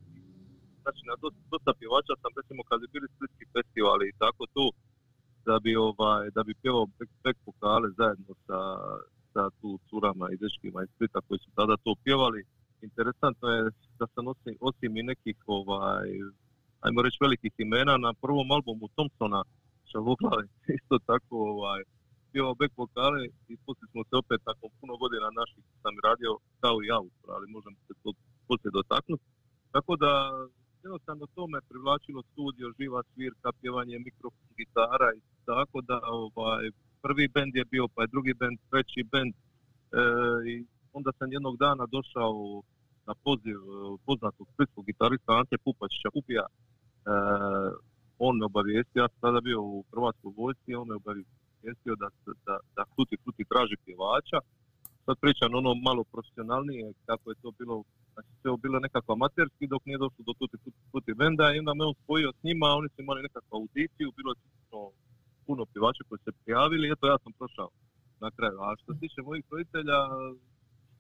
znači na dosta, dosta pjevača sam recimo kad bi bili splitski festivali i tako to da bi ovaj da bi pjevao back, back vokale zajedno sa, sa tu curama i dečkima iz Splita koji su tada to pjevali. Interesantno je da sam osim, osim i nekih ovaj ajmo reći velikih imena na prvom albumu Thompsona Šaloglave isto tako ovaj pjevao back vokale i poslije smo se opet nakon puno godina naših sam radio kao i u ali možemo se to poslije dotaknuti. Tako da jednostavno to me privlačilo studio, živa svirka, pjevanje mikrofon, gitara i tako da ovaj, prvi bend je bio, pa je drugi bend, treći bend e, i onda sam jednog dana došao na poziv e, poznatog splitskog gitarista Ante Pupačića Kupija. E, on me obavijestio, ja sam tada bio u Hrvatskoj vojsci, on me obavijestio da, se- da, da Tuti Fruti traži pjevača. Sad pričam ono malo profesionalnije, kako je to bilo Znači, sve bilo nekako amaterski dok nije došlo do tuti, tuti, tuti benda i onda me on spojio s njima, oni su imali nekakvu audiciju, bilo je puno, puno pjevača koji se prijavili eto ja sam prošao na kraju. A što se tiče mojih roditelja,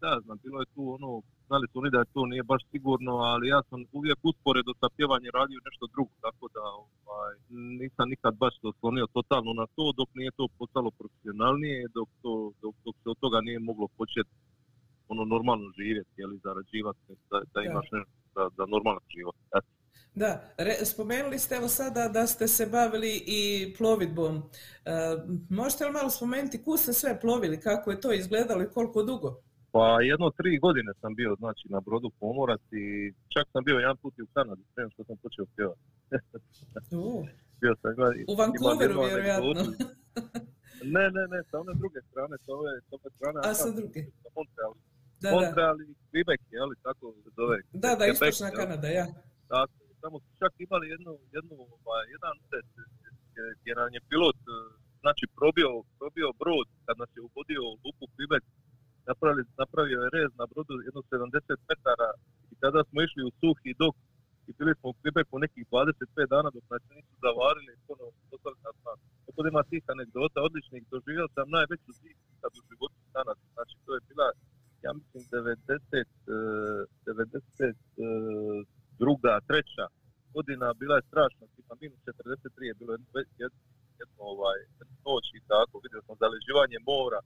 ja znam, bilo je tu ono, znali su oni da to nije baš sigurno, ali ja sam uvijek usporedo sa pjevanjem radio nešto drugo, tako da ovaj, nisam nikad baš se oslonio totalno na to dok nije to postalo profesionalnije, dok, to, dok, dok se od toga nije moglo početi ono normalno živjeti, jeli, zarađivati, da, da imaš nešto za, za normalan život. Eto. Da, re, spomenuli ste evo sada da ste se bavili i plovidbom. E, možete li malo spomenuti kuda ste sve plovili, kako je to izgledalo i koliko dugo? Pa jedno tri godine sam bio znači na brodu pomorac i čak sam bio jedan put i u Kanadi, prije što sam počeo pjevati. U, bio sam, gledaj, u Vancouveru vjerojatno. Ne, ne, ne, sa one druge strane, sa ove, sa ove strane. A, sa druge. sa Montreal. Da. Montreal i Quebec, je li, tako se zove. Da, da, Quebec, istočna jel? Kanada, ja. Tako, tamo su čak imali jednu, jednu ovaj, jedan gdje, gdje nam je pilot eh, znači probio, probio brod kad nas je uvodio u luku Quebec, napravili, napravio je rez na brodu jedno 70 metara i tada smo išli u suhi dok i bili smo u Quebecu nekih 25 dana dok nas nisu zavarili i ponovno poslali na tako da ima tih anegdota odličnih, doživio sam najveću zimu kad u životu danas, znači to je bila ja mislim 90, eh, 90 eh, druga, treća godina. Bila je strašna, tipa minus 43 je bilo jedno, jedno, jedno ovaj, noć i tako, vidio sam zaleđivanje mora,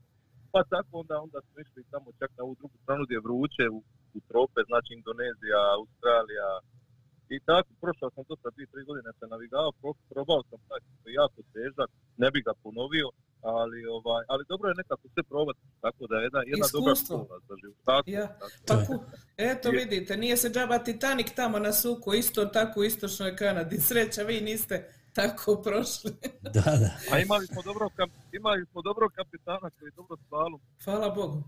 pa tako onda, onda smo išli tamo čak na ovu drugu stranu gdje je vruće, u, u trope, znači Indonezija, Australija, i tako, prošao sam to sa dvije, tri godine sam navigao, pro, probao sam taj jako težak, ne bi ga ponovio, ali ovaj, ali dobro je nekako sve probati, tako da je jedna, jedna dobra škola za život. Tako, Ja. tako. Pa eto vidite, nije se džaba Titanic tamo na suku, isto tako u istočnoj Kanadi. Sreća, vi niste tako prošli. Da, da. A imali smo dobro, imali smo dobro kapitana koji je dobro slalom. Hvala Bogu.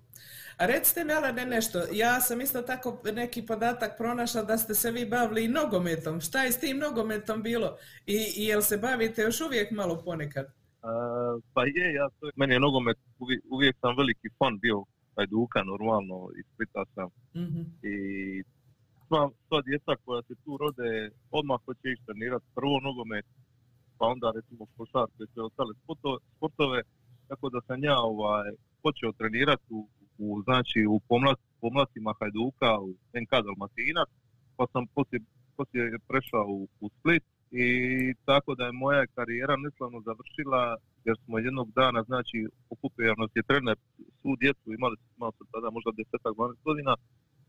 A recite mi, Alane, nešto. Ja sam isto tako neki podatak pronašla da ste se vi bavili i nogometom. Šta je s tim nogometom bilo? I, i jel se bavite još uvijek malo ponekad? A, pa je, ja to, meni je nogomet, uvijek, uvijek sam veliki fan bio Hajduka, normalno, iz Splita sam. Mhm. I sva, sva djeca koja se tu rode, odmah hoće ići trenirati prvo nogomet, pa onda recimo košarku i sve ostale sporto- sportove, tako da sam ja ovaj, počeo trenirati u, u, znači, u pomlad, Hajduka, u NK Dalmatinac, pa sam poslije, poslije prešao u, u Split i tako da je moja karijera neslavno završila jer smo jednog dana, znači, okupio je trener svu djecu, imali smo sam tada možda 10-12 godina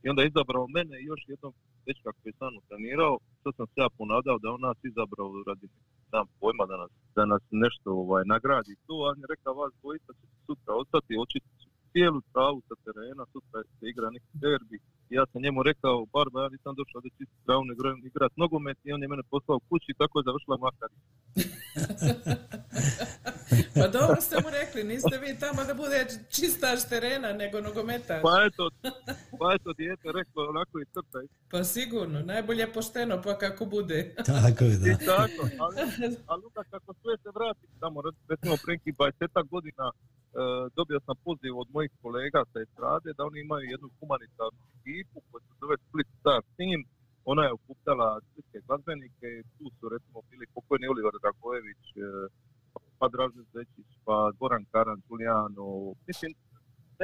i onda izabrao mene i još jednog dečka koji je sa mnom trenirao, što sam se ja ponadao da on nas izabrao radi nam pojma da nas, da nas nešto ovaj, nagradi tu, a on je rekao vas dvojica ćete sutra ostati, očiti cijelu travu sa terena, sutra se igra neki derbi. Ja sam njemu rekao, Barba, ja nisam došao da čisti travu, nego idem igrat nogomet i on je mene poslao kući i tako je završila karijera. Pa dobro ste mu rekli, niste vi tamo da bude čistaš terena, nego nogometaš. Pa eto, pa eto, dijete reklo onako i crta. Pa sigurno, najbolje pošteno, pa kako bude. Tako je, da. I tako, ali, ali onda kako sve se vrati tamo, recimo pre nekih 20 godina, e, dobio sam poziv od mojih kolega sa estrade da oni imaju jednu humanitarnu ekipu koja se zove Split Star Team. Ona je okupljala splitske glazbenike tu su recimo bili pokojni Oliver Dragojević, e, pa Dražen Zečić, pa Goran Karan, Julijano. Mislim,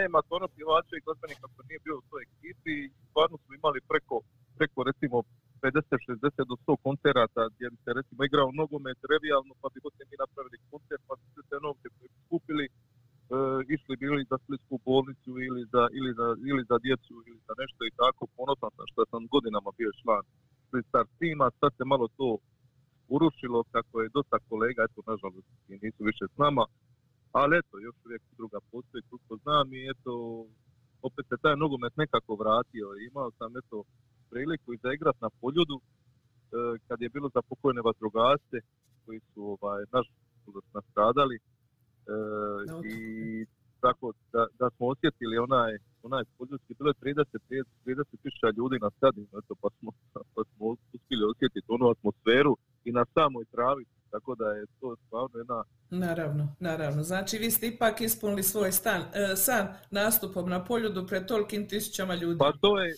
nema stvarno pjevača i glazbenika koji nije bio u toj ekipi. I stvarno smo imali preko, preko recimo 50, 60 do 100 koncerata gdje bi se recimo igrao nogomet revijalno pa bi poslije mi napravili koncert pa bi se novce skupili e, išli bili za Splitsku bolnicu ili za, ili, za, ili za djecu ili za nešto i tako. Ponosan sam što sam godinama bio član Star tima, sad se malo to urušilo kako je dosta kolega, eto nažalost nisu više s nama, ali eto, još uvijek druga postoji, koliko znam i eto, opet se taj nogomet nekako vratio. Imao sam eto priliku i zaigrat na poljudu e, kad je bilo za pokojne vatrogasce koji su ovaj, nažalost nastradali e, i tako da, da smo osjetili onaj, onaj poljudski, bilo je 30, 30, 30 tisuća ljudi na stadionu, eto, pa smo, pa smo uspjeli osjetiti onu atmosferu i na samoj travi, tako da je to stvarno jedna Naravno, naravno. Znači vi ste ipak ispunili svoj stan, e, san nastupom na poljudu pred tolikim tisućama ljudi. Pa to je,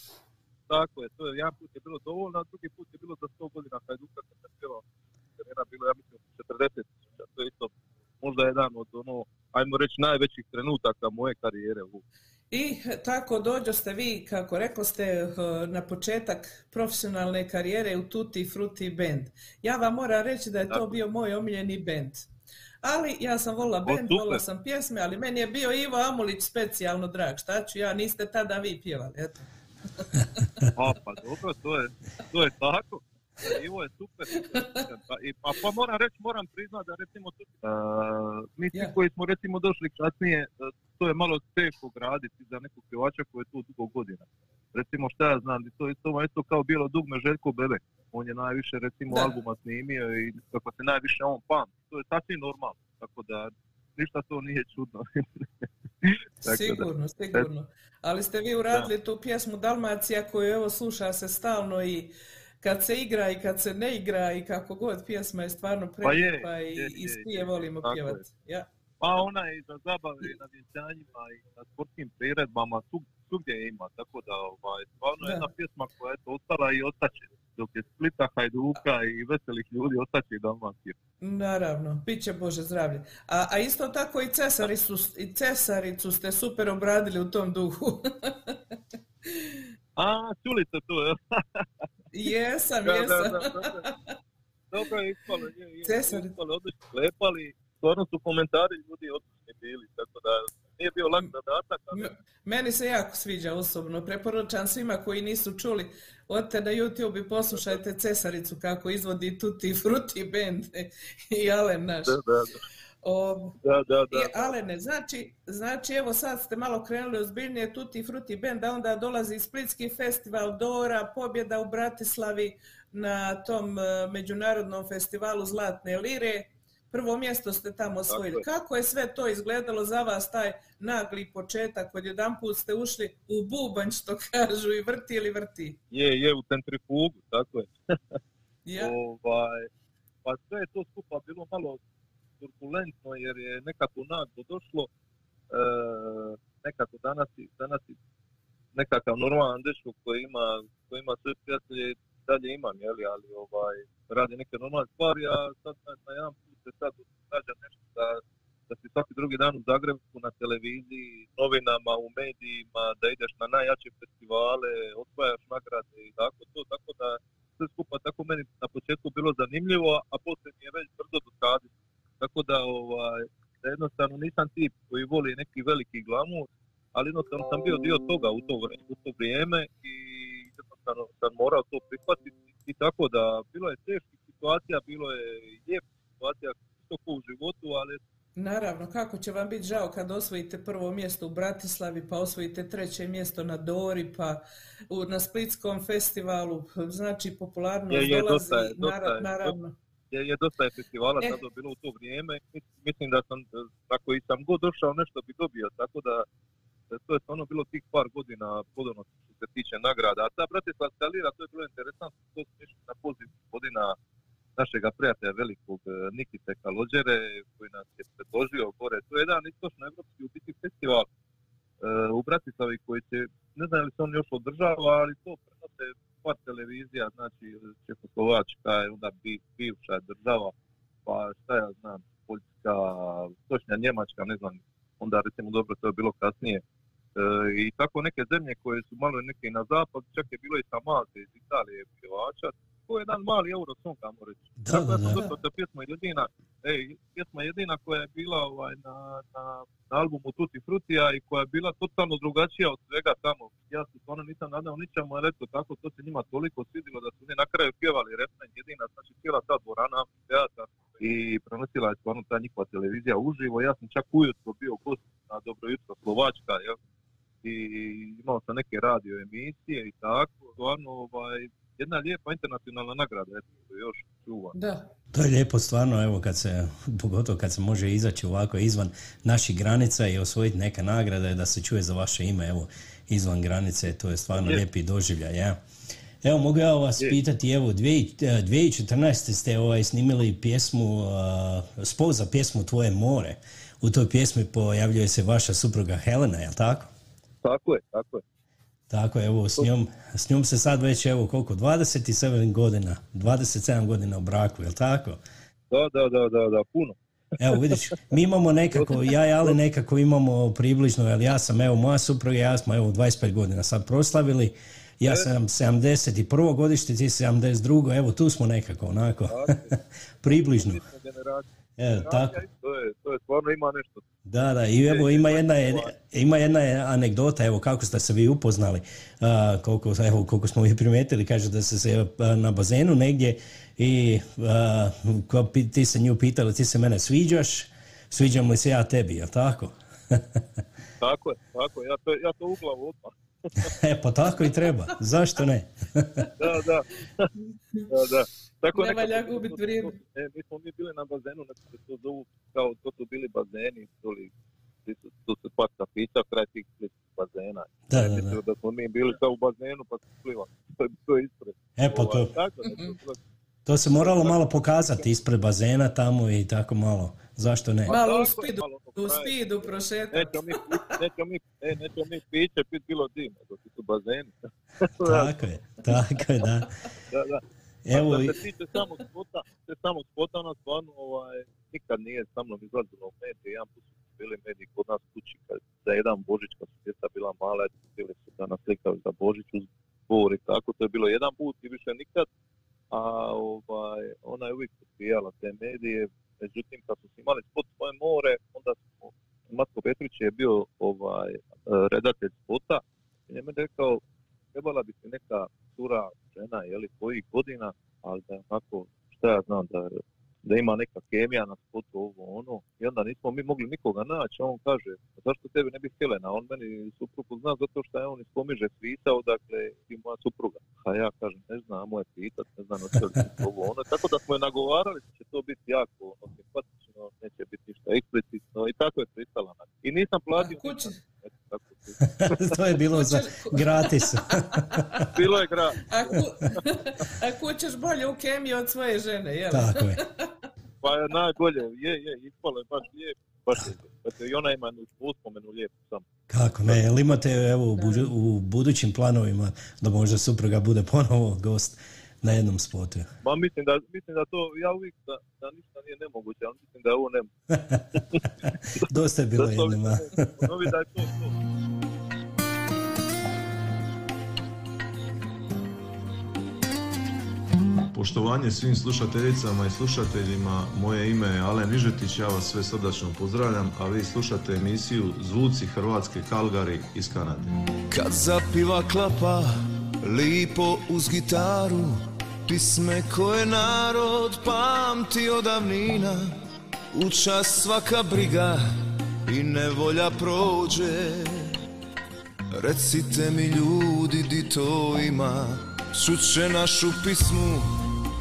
tako je, to je, jedan put je bilo dovoljno, a drugi put je bilo za 100 godina Hajduka kad sam pjevao terena bilo, ja mislim, 40 tisuća, to je isto možda jedan od ono, ajmo reći, najvećih trenutaka moje karijere. u- I tako dođoste vi, kako rekao ste, eh, na početak profesionalne karijere u Tutti Frutti Band. Ja vam moram reći da je to bio moj omiljeni band. Ali ja sam volila band, volila sam pjesme, ali meni je bio Ivo Amulić specijalno drag. Šta ću ja, niste tada vi pjevali, eto. Pa dobro, to je, to je tako. Ivo je super. Pa, i, pa, pa moram reći, moram priznati da recimo tu, a, mi svi koji smo recimo došli kasnije, a, to je malo teško graditi za nekog pjevača koji je tu dugo godina. Recimo šta ja znam, to je isto, isto kao bilo dugme Željko Bebek. On je najviše recimo Da. albuma snimio i kako se najviše on pamti. To je sasvim normalno, tako da ništa to nije čudno. Tako da, Sigurno, sigurno. Ali ste vi uradili tu pjesmu Dalmacija koju evo sluša se stalno i kad se igra i kad se ne igra i kako god pjesma je stvarno Pa je, prelijepa i, i svi je, volimo pjevati. Ja. Pa ona je i za zabave i na vjenčanjima i na sportskim priredbama, svug- svugdje je ima, tako da ovaj, stvarno je Da. jedna pjesma koja je ostala i ostaće. Dok je Splita, Hajduka i veselih ljudi, ostaće i Dalmacije. Naravno, bit će Bože zdravlje. A, a isto tako i, cesari su, i cesaricu ste super obradili u tom duhu. A, čuli ste to, jel? jesam, Da, jesam. da, da, da. Dobro je ispalo, je, je, ispalo, odlično klepali, stvarno su komentari ljudi odlični bili, tako da nije bio lak zadatak, ali Meni se jako sviđa osobno. Preporučam svima koji nisu čuli, odite na YouTube i poslušajte Cesaricu kako izvodi Tutti Frutti band i Alen naš. da, da, da. O, Da, da, da. I, Alene, znači, znači evo sad ste malo krenuli ozbiljnije Tutti Frutti band, a onda dolazi Splitski festival Dora, pobjeda u Bratislavi na tom e, međunarodnom festivalu Zlatne lire. Prvo mjesto ste tamo osvojili. Kako je sve to izgledalo za vas, taj nagli početak, od jedan put ste ušli u bubanj, što kažu, i vrti ili vrti? Je, je, u centrifugu, tako je. Ja. ovaj, pa sve je to skupa bilo malo turbulentno jer je nekako naglo došlo. E, nekako danas, danas nekakav normalan dečko koji ima, koji ima sve prijatelje dalje imam, jeli, ali ovaj, radi neke normalne stvari, a sad na, na jedan put se sad događa nešto da, da si svaki drugi dan u Zagrebu na televiziji, novinama, u medijima, da ideš na najjače festivale, osvajaš nagrade i tako to, tako da sve skupa tako meni na početku bilo zanimljivo, a poslije mi je već brzo dosadilo. Tako da, ovaj, da jednostavno nisam tip koji voli neki veliki glamur, ali jednostavno sam bio dio toga u to, vre- u to vrijeme i jednostavno sam morao to prihvatiti i tako da bilo je teških situacija, bilo je lijepih situacija ko u životu, ali Naravno, kako će vam biti žao kad osvojite prvo mjesto u Bratislavi, pa osvojite treće mjesto na Dori, pa na Splitskom festivalu, znači popularnost je, je, dolazi, dosta je, dosta nara- je, naravno. Je, je dosta je festivala E. tada bilo u to vrijeme. Mis- Mislim da sam, ako i sam god došao, nešto bi dobio, tako da da to je stvarno bilo tih par godina plodonosno što se tiče nagrada. A ta Bratislavska lira, to je bilo interesantno, to išli na poziv godina našega prijatelja velikog eh, Nikite Kalođere, koji nas je predložio gore. To je jedan istočno evropski u biti festival u Bratislavi koji će, ne znam li se on još održava, ali to prenose par televizija, znači Čehoslovačka je onda bi, bivša država, pa šta ja znam, Poljska, Točnja Njemačka, ne znam, onda recimo dobro to je bilo kasnije. E, I tako neke zemlje koje su malo neke na zapad, čak je bilo i sa Malte iz Italije pjevača, to je jedan mali Eurosong, kamo reći. Da, Tako da, ja sam da pjesma jedina, ej, pjesma jedina koja je bila ovaj, na, na, na albumu Tutti Frutija i koja je bila totalno drugačija od svega tamo. Ja se stvarno nisam nadao ničemu, ali eto tako to se njima toliko svidilo da su oni na kraju pjevali refren jedina, znači cijela ta dvorana, teatar i prenosila je stvarno ta njihova televizija uživo. Ja sam čak ujutro bio gost na Dobro jutro Slovačka, jel? i imao sam neke radio emisije i tako, stvarno ovaj, jedna lijepa internacionalna nagrada, eto, još čuvam. Da. To je lijepo stvarno, evo kad se, pogotovo kad se može izaći ovako izvan naših granica i osvojiti neke nagrade, da se čuje za vaše ime, evo, izvan granice, to je stvarno Je. lijepi doživljaj, ja. Evo, mogu ja vas Je. pitati, evo, dvije- eh, 2014. ste ovaj, snimili pjesmu, uh, spol za pjesmu Tvoje more. U toj pjesmi pojavljuje se vaša supruga Helena, jel tako? Tako je, tako je. Tako, evo, s njom, s njom se sad već, evo, koliko, 27 godina, 27 godina u braku, jel tako? Da, da, da, da, da, puno. Evo vidiš, mi imamo nekako, ja i Ali nekako imamo približno, jer ja sam, evo moja supruga i ja smo evo 25 godina sad proslavili, ja sam 71. godište, ti 72. Evo tu smo nekako onako, približno. Evo, tako. To je, to je stvarno ima nešto. Da, da, i evo ima jedna, ima jedna anegdota, evo kako ste se vi upoznali, a, koliko, evo, koliko smo vi primijetili, kaže da ste se na bazenu negdje i a, ko ti se nju pitala, ti se mene sviđaš, sviđam li se ja tebi, jel tako? Tako je, tako je. Ja to, ja to u glavu odmah. e, pa tako i treba, zašto ne? da, da. da, da. Tako Ne nekako valja gubit vrijeme. E, mi smo mi bili na bazenu, neko se to zovu, kao to su bili bazeni, tu su, tu su par kafića kraj tih bazena. Da, da, mislio da smo mi bili kao u bazenu pa se plivali. To je to ispred. E, pa to- Ovaj, Tako, da, to To se moralo malo pokazati ispred bazena tamo i tako malo, zašto ne? Malo u spidu, malo u spidu prošetati. Nećemo mi, nećemo mi, e, nećemo mi piće pit bilo dim, nego ti su bazeni. Tako je, tako je, da. Da, da. Evo, A i- što se tiče samog spota, se samog spota, ona stvarno ovaj, nikad nije sa mnom izlazila u medije. Jedan put su bili mediji kod nas kući, kad, za jedan Božić, kad su djeca bila mala, bili su da naslikali za Božić uz zbor i tako. To je bilo jedan put i više nikad. A ovaj, ona je uvijek potpijala te medije. Međutim, kad smo imali spot svoje more, onda smo, Matko Petrić je bio ovaj, redatelj spota i je meni rekao, trebala bi ti neka cura žena, jeli, tvojih godina, ali da je onako, šta ja znam, da, da ima neka kemija na spotu, ovo, ono. I onda nismo mi mogli nikoga naći, a on kaže, "Pa zašto tebi ne bi Helena? On meni suprugu zna zato što je on iz Komiže svisao, dakle, i moja supruga. A ja kažem, ne znam, moje pitat, ne znam, li ovo, ono. Tako da smo je nagovarali će to biti jako, ono, simpatično, neće biti ništa eksplicitno i tako je pristala I nisam platio? to je bilo za gratis. Bilo je grad. A, ku, a kućeš bolje u kemiju od svoje žene, jel? Tako je. Pa je najbolje, je, je, ispalo je baš lijepo, baš je. I ona ima uspomenu lijepu samo. Kako ne, jel imate evo, u budućim planovima da možda supruga bude ponovo gost na jednom spotu? Ma mislim da, mislim da to, ja uvijek da, da ništa nije nemoguće, ali mislim da je ovo nemoguće. Dosta je bilo Da jednima. Novi da je to to. Poštovanje svim slušateljicama i slušateljima, moje ime je Alen Nižetić, ja vas sve srdačno pozdravljam, a vi slušate emisiju Zvuci Hrvatske Kalgari iz Kanade. Kad zapiva klapa lipo uz gitaru Pisme koje narod pamti od davnina U čas svaka briga i nevolja prođe. Recite mi ljudi di to ima? Čuće našu pismu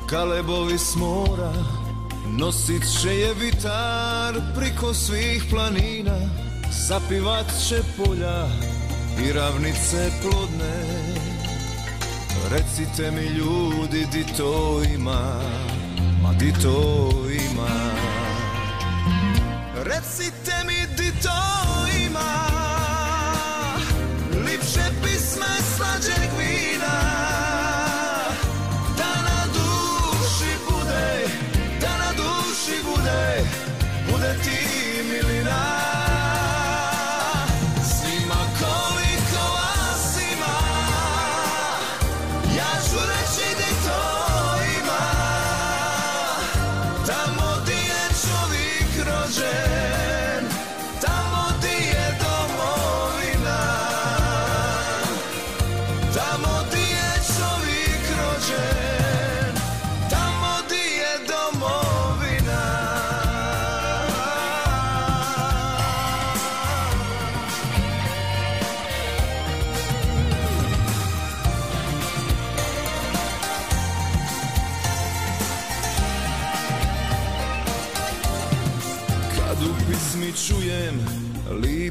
kalebovi s mora. Nosit će je vitar priko svih planina Zapivat će polja i ravnice plodne Recite mi ljudi di to ima? Ma di to ima? Recite mi di to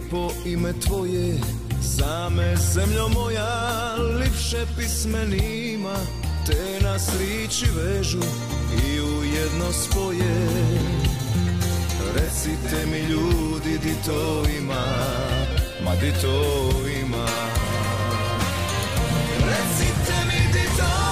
lipo ime tvoje Same zemljo moja lipše pisme nima Te nas riči vežu i u jedno spoje. Recite mi ljudi di to ima? Ma di to ima? Recite mi di to ima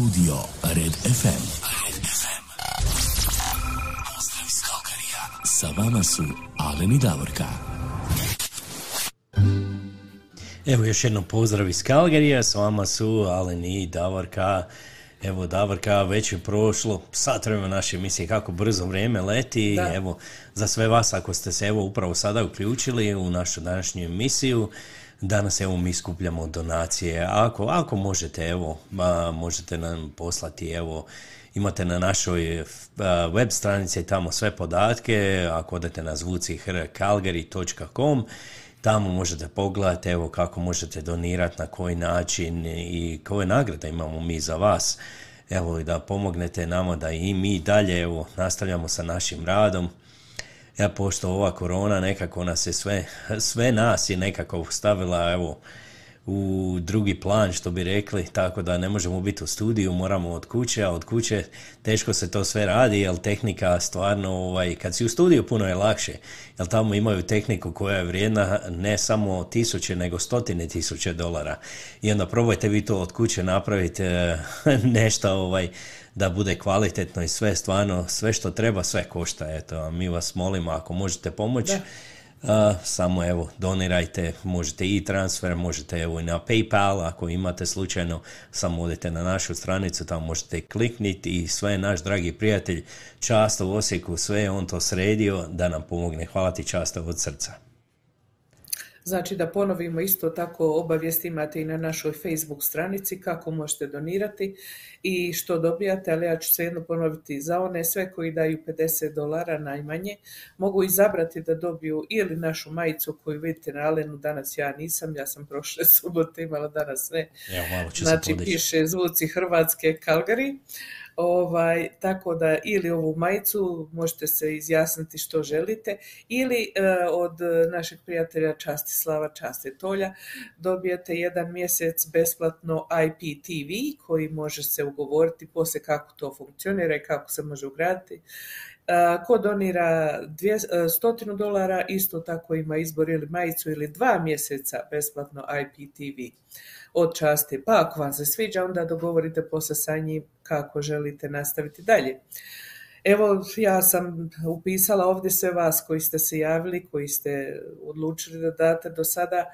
Studio Red FM. Red FM. Pozdrav iz Kalkarija. Sa vama su Alen i Davorka. Evo još jednom pozdrav iz Kalgarija, s vama su Alen i Davorka. Evo Davorka, već je prošlo sat vremena naše emisije, kako brzo vrijeme leti. Da. Evo, za sve vas ako ste se evo upravo sada uključili u našu današnju emisiju, danas evo mi skupljamo donacije. Ako, ako možete, evo, ma, možete nam poslati, evo, imate na našoj a, web stranici tamo sve podatke, ako odete na zvucihrkalgary.com, Tamo možete pogledati evo kako možete donirati, na koji način i koje nagrade imamo mi za vas. Evo da pomognete nama da i mi dalje evo nastavljamo sa našim radom. Ja pošto ova korona nekako nas je sve, sve nas je nekako stavila evo u drugi plan što bi rekli, tako da ne možemo biti u studiju, moramo od kuće, a od kuće teško se to sve radi, jer tehnika stvarno, ovaj, kad si u studiju puno je lakše, jer tamo imaju tehniku koja je vrijedna ne samo tisuće, nego stotine tisuće dolara. I onda probajte vi to od kuće napraviti e, nešto ovaj, da bude kvalitetno i sve stvarno, sve što treba, sve košta. Eto, mi vas molimo ako možete pomoći, a, samo evo donirajte, možete i transfer, možete evo i na PayPal ako imate slučajno, samo odete na našu stranicu, tamo možete klikniti i sve naš dragi prijatelj Často u Osijeku, sve je on to sredio da nam pomogne. Hvala ti Často od srca. Znači da ponovimo isto tako obavijest imate i na našoj Facebook stranici kako možete donirati i što dobijate, ali ja ću svejedno ponoviti za one sve koji daju 50 dolara najmanje, mogu izabrati da dobiju ili našu majicu koju vidite na Alenu, danas ja nisam, ja sam prošle subote imala, danas ne. Evo, malo ću se Znači piše zvuci Hrvatske Calgary, ovaj, tako da ili ovu majicu možete se izjasniti što želite ili e, od našeg prijatelja Častislava Častetolja dobijete jedan mjesec besplatno IPTV koji može se ugovoriti poslije kako to funkcionira i kako se može ugraditi. A, Ko donira dvije, e, stotinu dolara, isto tako ima izbor ili majicu ili dva mjeseca besplatno IPTV od časti. Pa ako vam se sviđa, onda dogovorite poslije sa njim kako želite nastaviti dalje. Evo, ja sam upisala ovdje sve vas koji ste se javili, koji ste odlučili da date do sada,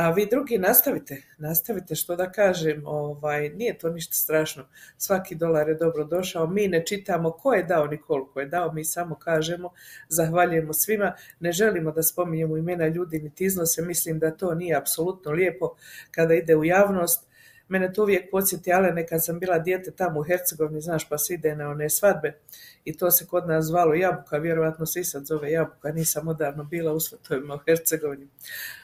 a vi drugi nastavite, nastavite što da kažem, ovaj, nije to ništa strašno, svaki dolar je dobro došao, mi ne čitamo ko je dao ni koliko je dao, mi samo kažemo, zahvaljujemo svima, ne želimo da spominjemo imena ljudi niti iznose, mislim da to nije apsolutno lijepo kada ide u javnost, Mene to uvijek podsjeti, ale nekad sam bila dijete tamo u Hercegovini, znaš, pa se ide na one svadbe i to se kod nas zvalo jabuka, vjerojatno se i sad zove jabuka, nisam odavno bila u svetovima u Hercegovini.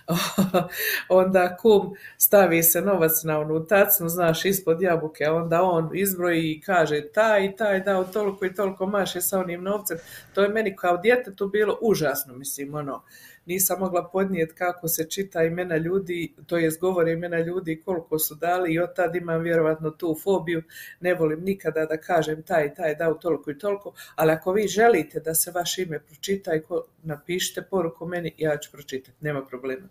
onda kum stavi se novac na onu tacnu, znaš, ispod jabuke, a onda on izbroji i kaže taj i taj dao toliko i toliko maše sa onim novcem. To je meni kao djetetu bilo užasno, mislim, ono, nisam mogla podnijeti kako se čita imena ljudi, to jest govore imena ljudi koliko su dali i od tad imam vjerojatno tu fobiju, ne volim nikada da kažem taj i taj dao toliko i toliko, ali ako vi želite da se vaše ime pročita i napišite poruku meni, ja ću pročitati, nema problema.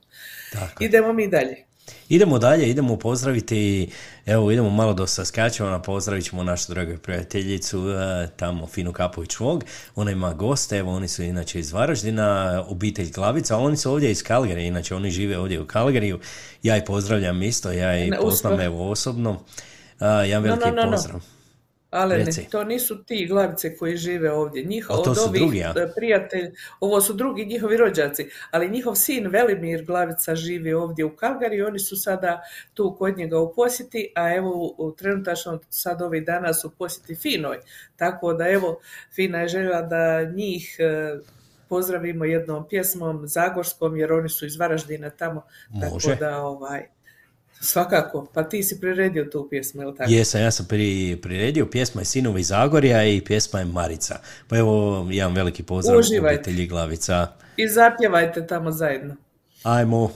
Idemo mi dalje. Idemo dalje, idemo pozdraviti, evo idemo malo do Saskačevana, pozdravit ćemo našu dragu prijateljicu e, tamo Finu Kapović Vog, ona ima goste, evo oni su inače iz Varaždina, obitelj Glavica, ali oni su ovdje iz Kalgarija, inače oni žive ovdje u Kalgariju, ja ih pozdravljam isto, ja ih poznam evo osobno, jedan veliki no, no, no. pozdrav. Ali ne, to nisu ti glavice koji žive ovdje. Njih, A to su drugi, a? e, prijatelj, ovo su drugi njihovi rođaci, ali njihov sin Velimir Glavica živi ovdje u Kalgari i oni su sada tu kod njega u posjeti, a evo trenutačno sad ovih dana su u posjeti Finoj. Tako da evo, Fina je željela da njih e, pozdravimo jednom pjesmom Zagorskom, jer oni su iz Varaždina tamo, Može. tako da ovaj, svakako, pa ti si priredio tu pjesmu, je li tako? Jesam, ja sam pri, priredio, pjesma je Sinovi Zagorja i pjesma je Marica. Pa evo, jedan veliki pozdrav Uživajte. obitelji Glavica. I zapjevajte tamo zajedno. Ajmo.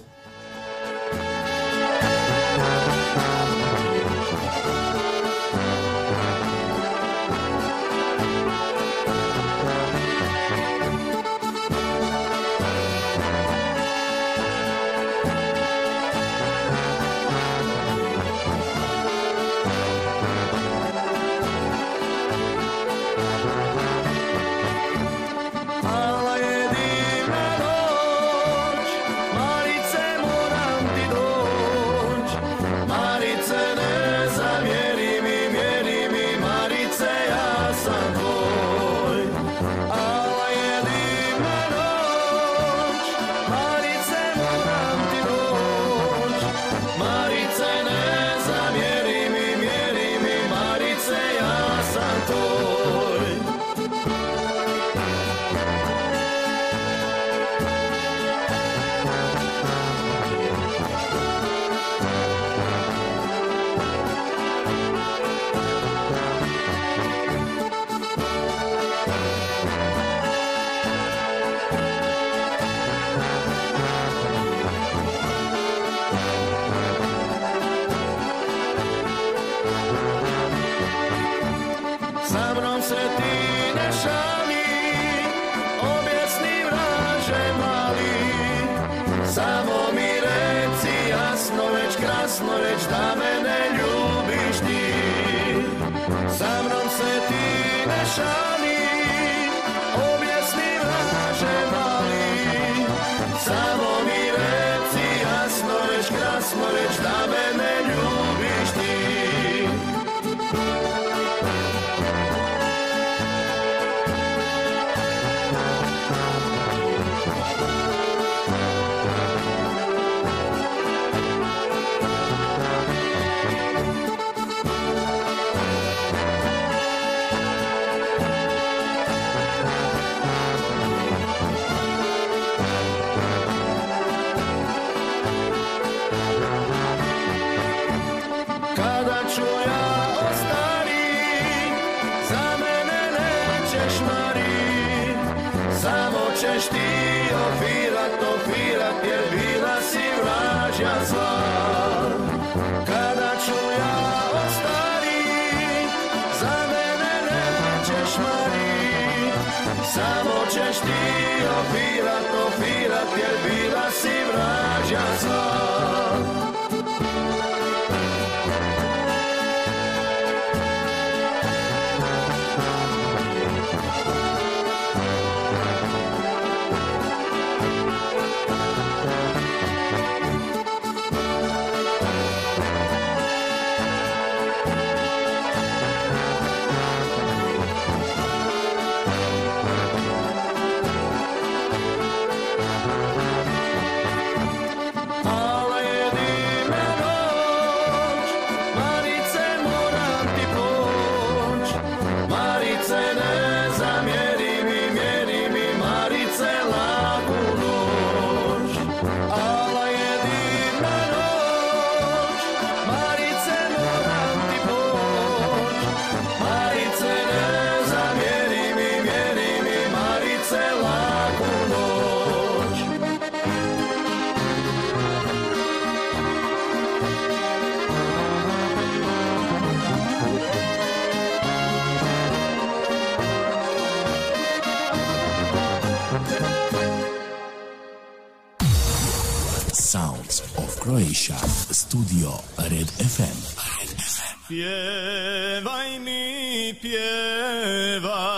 Ofirat Jer Pjevaj mi, pjevaj,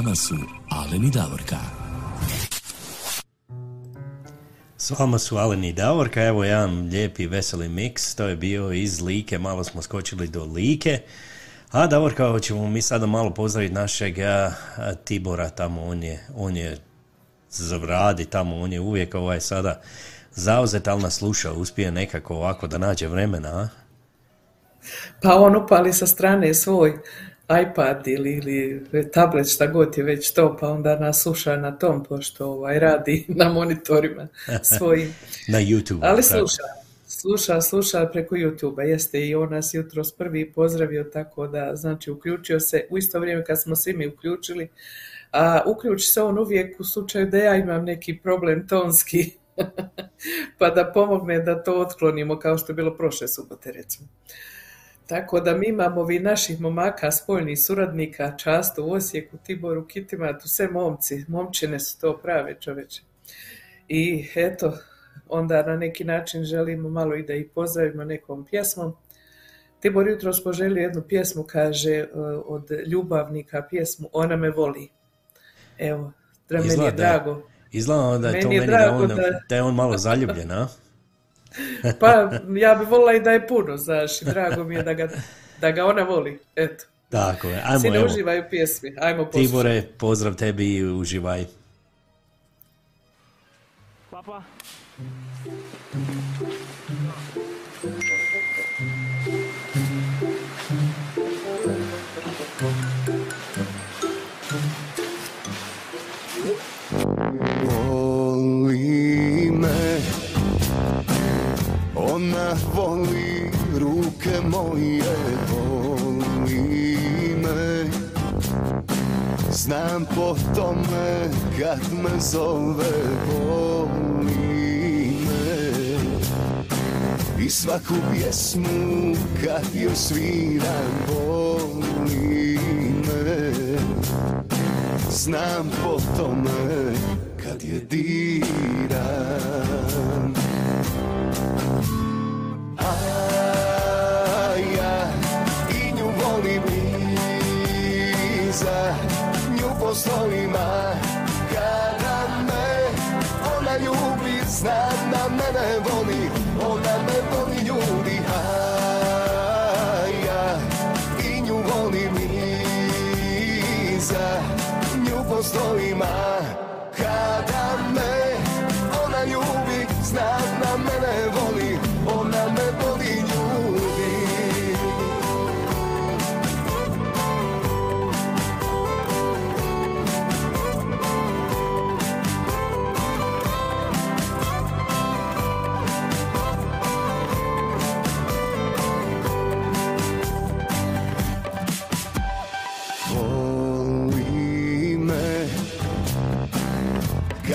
vama su Alen i Davorka. S vama su Alen i Davorka, evo jedan lijepi veseli miks, to je bio iz Like, malo smo skočili do Like. A Davorka, hoćemo mi sada malo pozdraviti našeg Tibora tamo, on je, on je zavradi tamo, on je uvijek ovaj sada zauzet, ali nas sluša, uspije nekako ovako da nađe vremena, a? Pa on upali sa strane svoj iPad ili, ili tablet, šta god je već to, pa onda nas sluša na tom, pošto ovaj, radi na monitorima svojim. Na YouTube. Ali sluša, sluša, sluša preko YouTube-a, jeste i on nas jutros prvi pozdravio, tako da, znači, uključio se u isto vrijeme kad smo svi mi uključili, a uključi se on uvijek u slučaju da ja imam neki problem tonski, pa da pomogne da to otklonimo kao što je bilo prošle subote, recimo. Tako da mi imamo ovi naših momaka, spoljnih suradnika, často u Osijeku, Tiboru, Kitimatu, sve momci, momčine su to prave čoveče. I eto, onda na neki način želimo malo i da ih pozdravimo nekom pjesmom. Tibor jutros poželio jednu pjesmu, kaže, e, od ljubavnika pjesmu Ona me voli. Evo, da meni je drago. Izgleda da je to Meni meni da, on, da- da je on malo zaljubljen, a? Pa ja bi volila i da je puno, znaš, i drago mi je da ga, da ga ona voli, eto. Tako je, ajmo Sine, evo. uživaj u pjesmi, ajmo poslušati. Tibore, pozdrav tebi i uživaj. Papa. Ona voli ruke moje Voli me. Znam po tome kad me zove Voli me. I svaku pjesmu kad joj sviram Voli me. Znam po tome kad je diram Nju postojima kada me ona ljubi Znam da mene voli, ona me voli ljudi A ja i nju volim iza Nju postojima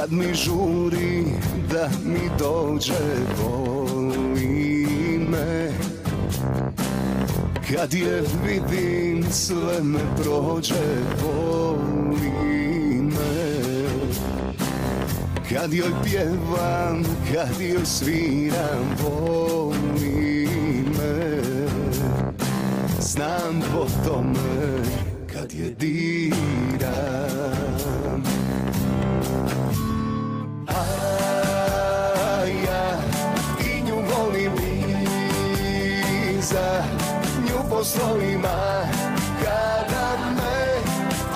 Kad mi žuri da mi dođe Voli me Kad je vidim sve me prođe Voli me Kad joj pjevam, kad joj sviram Voli me Znam po tome kad je diram Nju poslovima. Kada me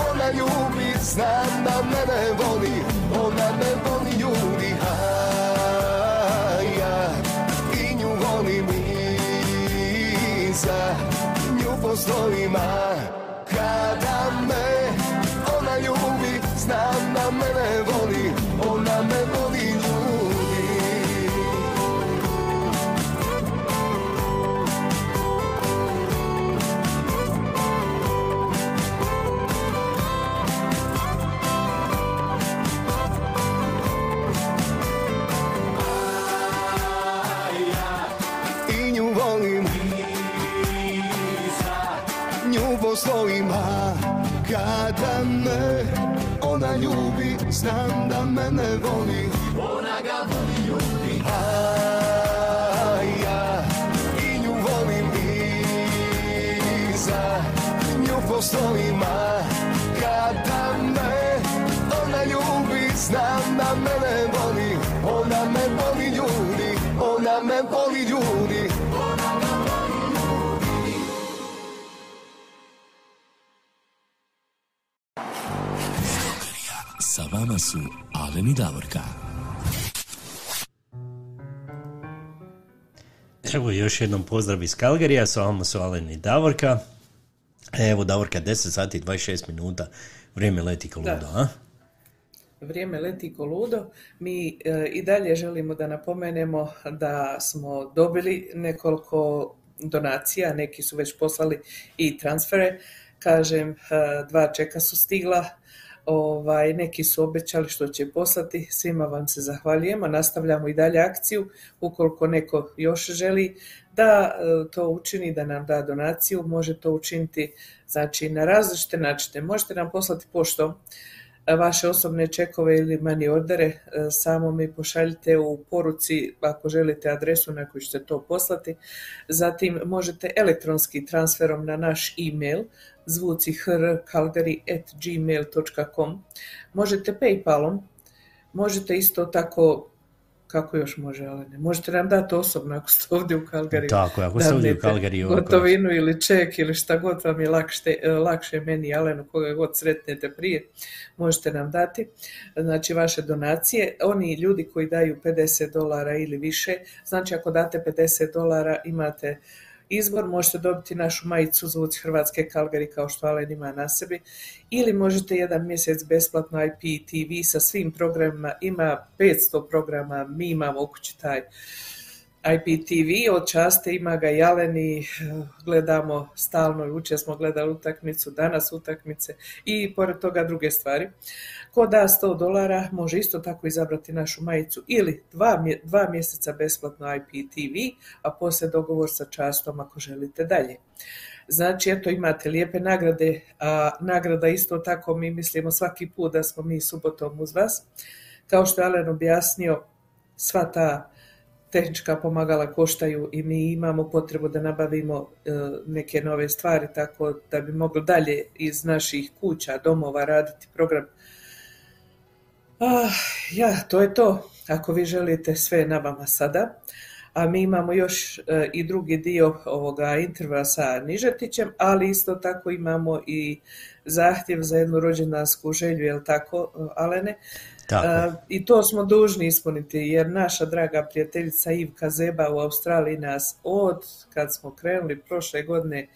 ona ljubi Znam da mene voli, ona me voli ljudi A ja i nju volim iza Nju poslovima kada ljubi Su Alen i Davorka. Evo još jednom pozdrav iz Kalgarija, s vama su Alen i Davorka. Evo Davorka, 10 sati i 26 minuta, vrijeme leti Da. ludo, a? Vrijeme leti ko ludo. Mi e, i dalje želimo da napomenemo da smo dobili nekoliko donacija, neki su već poslali i transfere. Kažem, e, dva čeka su stigla, ovaj, neki su obećali što će poslati. Svima vam se zahvaljujemo. Nastavljamo i dalje akciju. Ukoliko neko još želi da e, to učini, da nam da donaciju, može to učiniti znači, na različite načine. Možete nam poslati poštom vaše osobne čekove ili mani ordere e, samo mi pošaljite u poruci ako želite adresu na koju ćete to poslati. Zatim možete elektronski transferom na naš e-mail zvucihrkalgary.gmail.com Možete Paypalom Možete isto tako kako još može, Alene? Možete nam dati osobno ako ste ovdje u Kalgariju. Tako ako ste ovdje u Calgaryju, ovako. Gotovinu ili ček ili šta god vam je lakše, lakše meni i Alenu, koga god sretnete prije, možete nam dati. Znači vaše donacije. Oni ljudi koji daju 50 dolara ili više, znači ako date 50 dolara imate izbor, možete dobiti našu majicu Zvuci Hrvatske Kalgari kao što Alen ima na sebi ili možete jedan mjesec besplatno IPTV sa svim programima, ima 500 programa, mi imamo u kući taj IPTV, od časte ima ga i Alen i eh, gledamo stalno, jučer smo gledali utakmicu, danas utakmice i pored toga druge stvari. Ko da 100 dolara može isto tako izabrati našu majicu ili dva, dva mjeseca besplatno IPTV, a poslije dogovor sa častom ako želite dalje. Znači, eto, imate lijepe nagrade, a nagrada isto tako mi mislimo svaki put da smo mi subotom uz vas. Kao što je Alen objasnio, sva ta tehnička pomagala koštaju i mi imamo potrebu da nabavimo e, neke nove stvari tako da bi mogli dalje iz naših kuća, domova raditi program. Ah, ja, to je to. Ako vi želite, sve na vama sada. A mi imamo još e, i drugi dio ovoga intervjua sa Nižetićem, ali isto tako imamo i zahtjev za jednu rođendansku želju, jel tako, Alene? Tako. E, I to smo dužni ispuniti, jer naša draga prijateljica Ivka Zeba u Australiji nas od kad smo krenuli prošle godine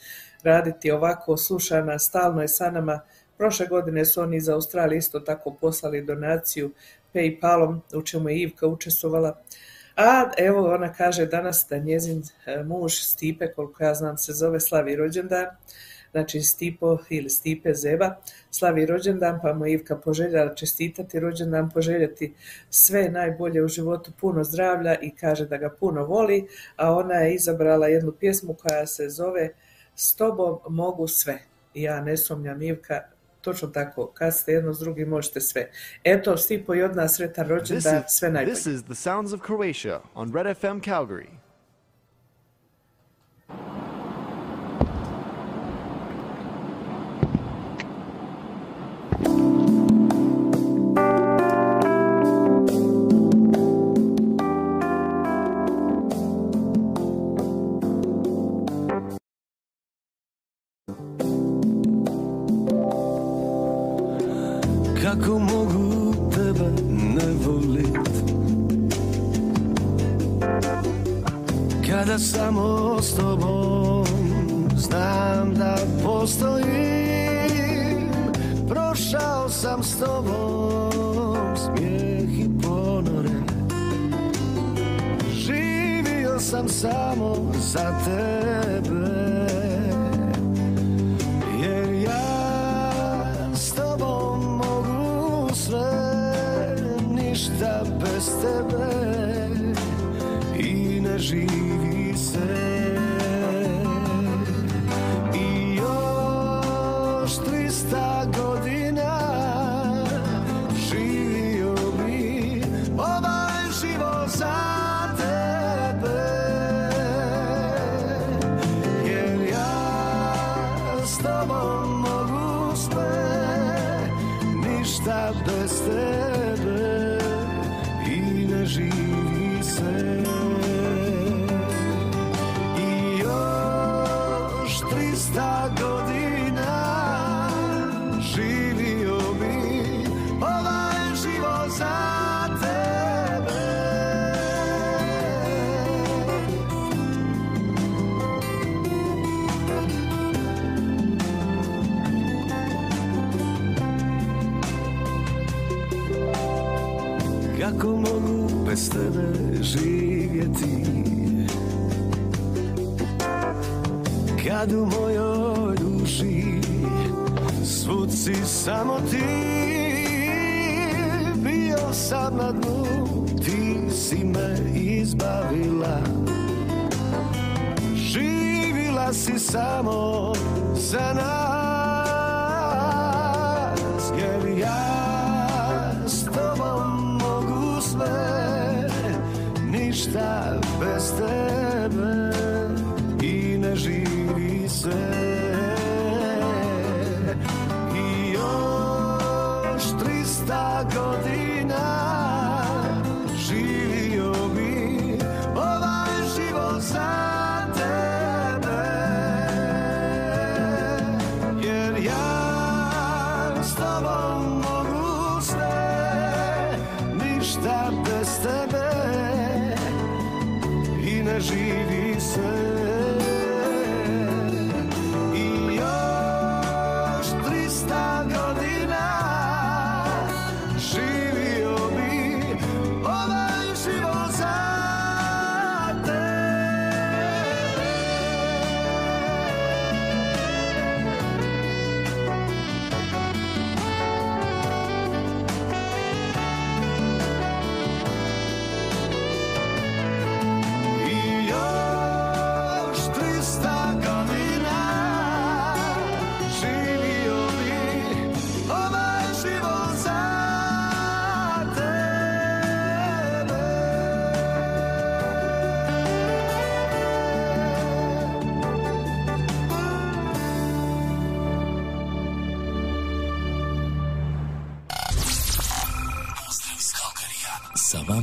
raditi ovako, sluša nas, stalno je sa nama. Prošle godine su oni iz Australije isto tako poslali donaciju Paypalom, u čemu je Ivka učestvovala. A evo ona kaže danas da njezin e, muž Stipe, koliko ja znam se zove, slavi rođendan, znači Stipo ili Stipe Zeba, slavi rođendan, pa mu Ivka poželjela čestitati rođendan, poželjeti sve najbolje u životu, puno zdravlja i kaže da ga puno voli, a ona je izabrala jednu pjesmu koja se zove S tobom mogu sve. Ja ne sumnjam Ivka, točno tako, kad ste jedno s drugim možete sve. Eto, Stipo i od nas sretan rođendan, sve najbolje. this is the sounds of Croatia on Red FM Calgary.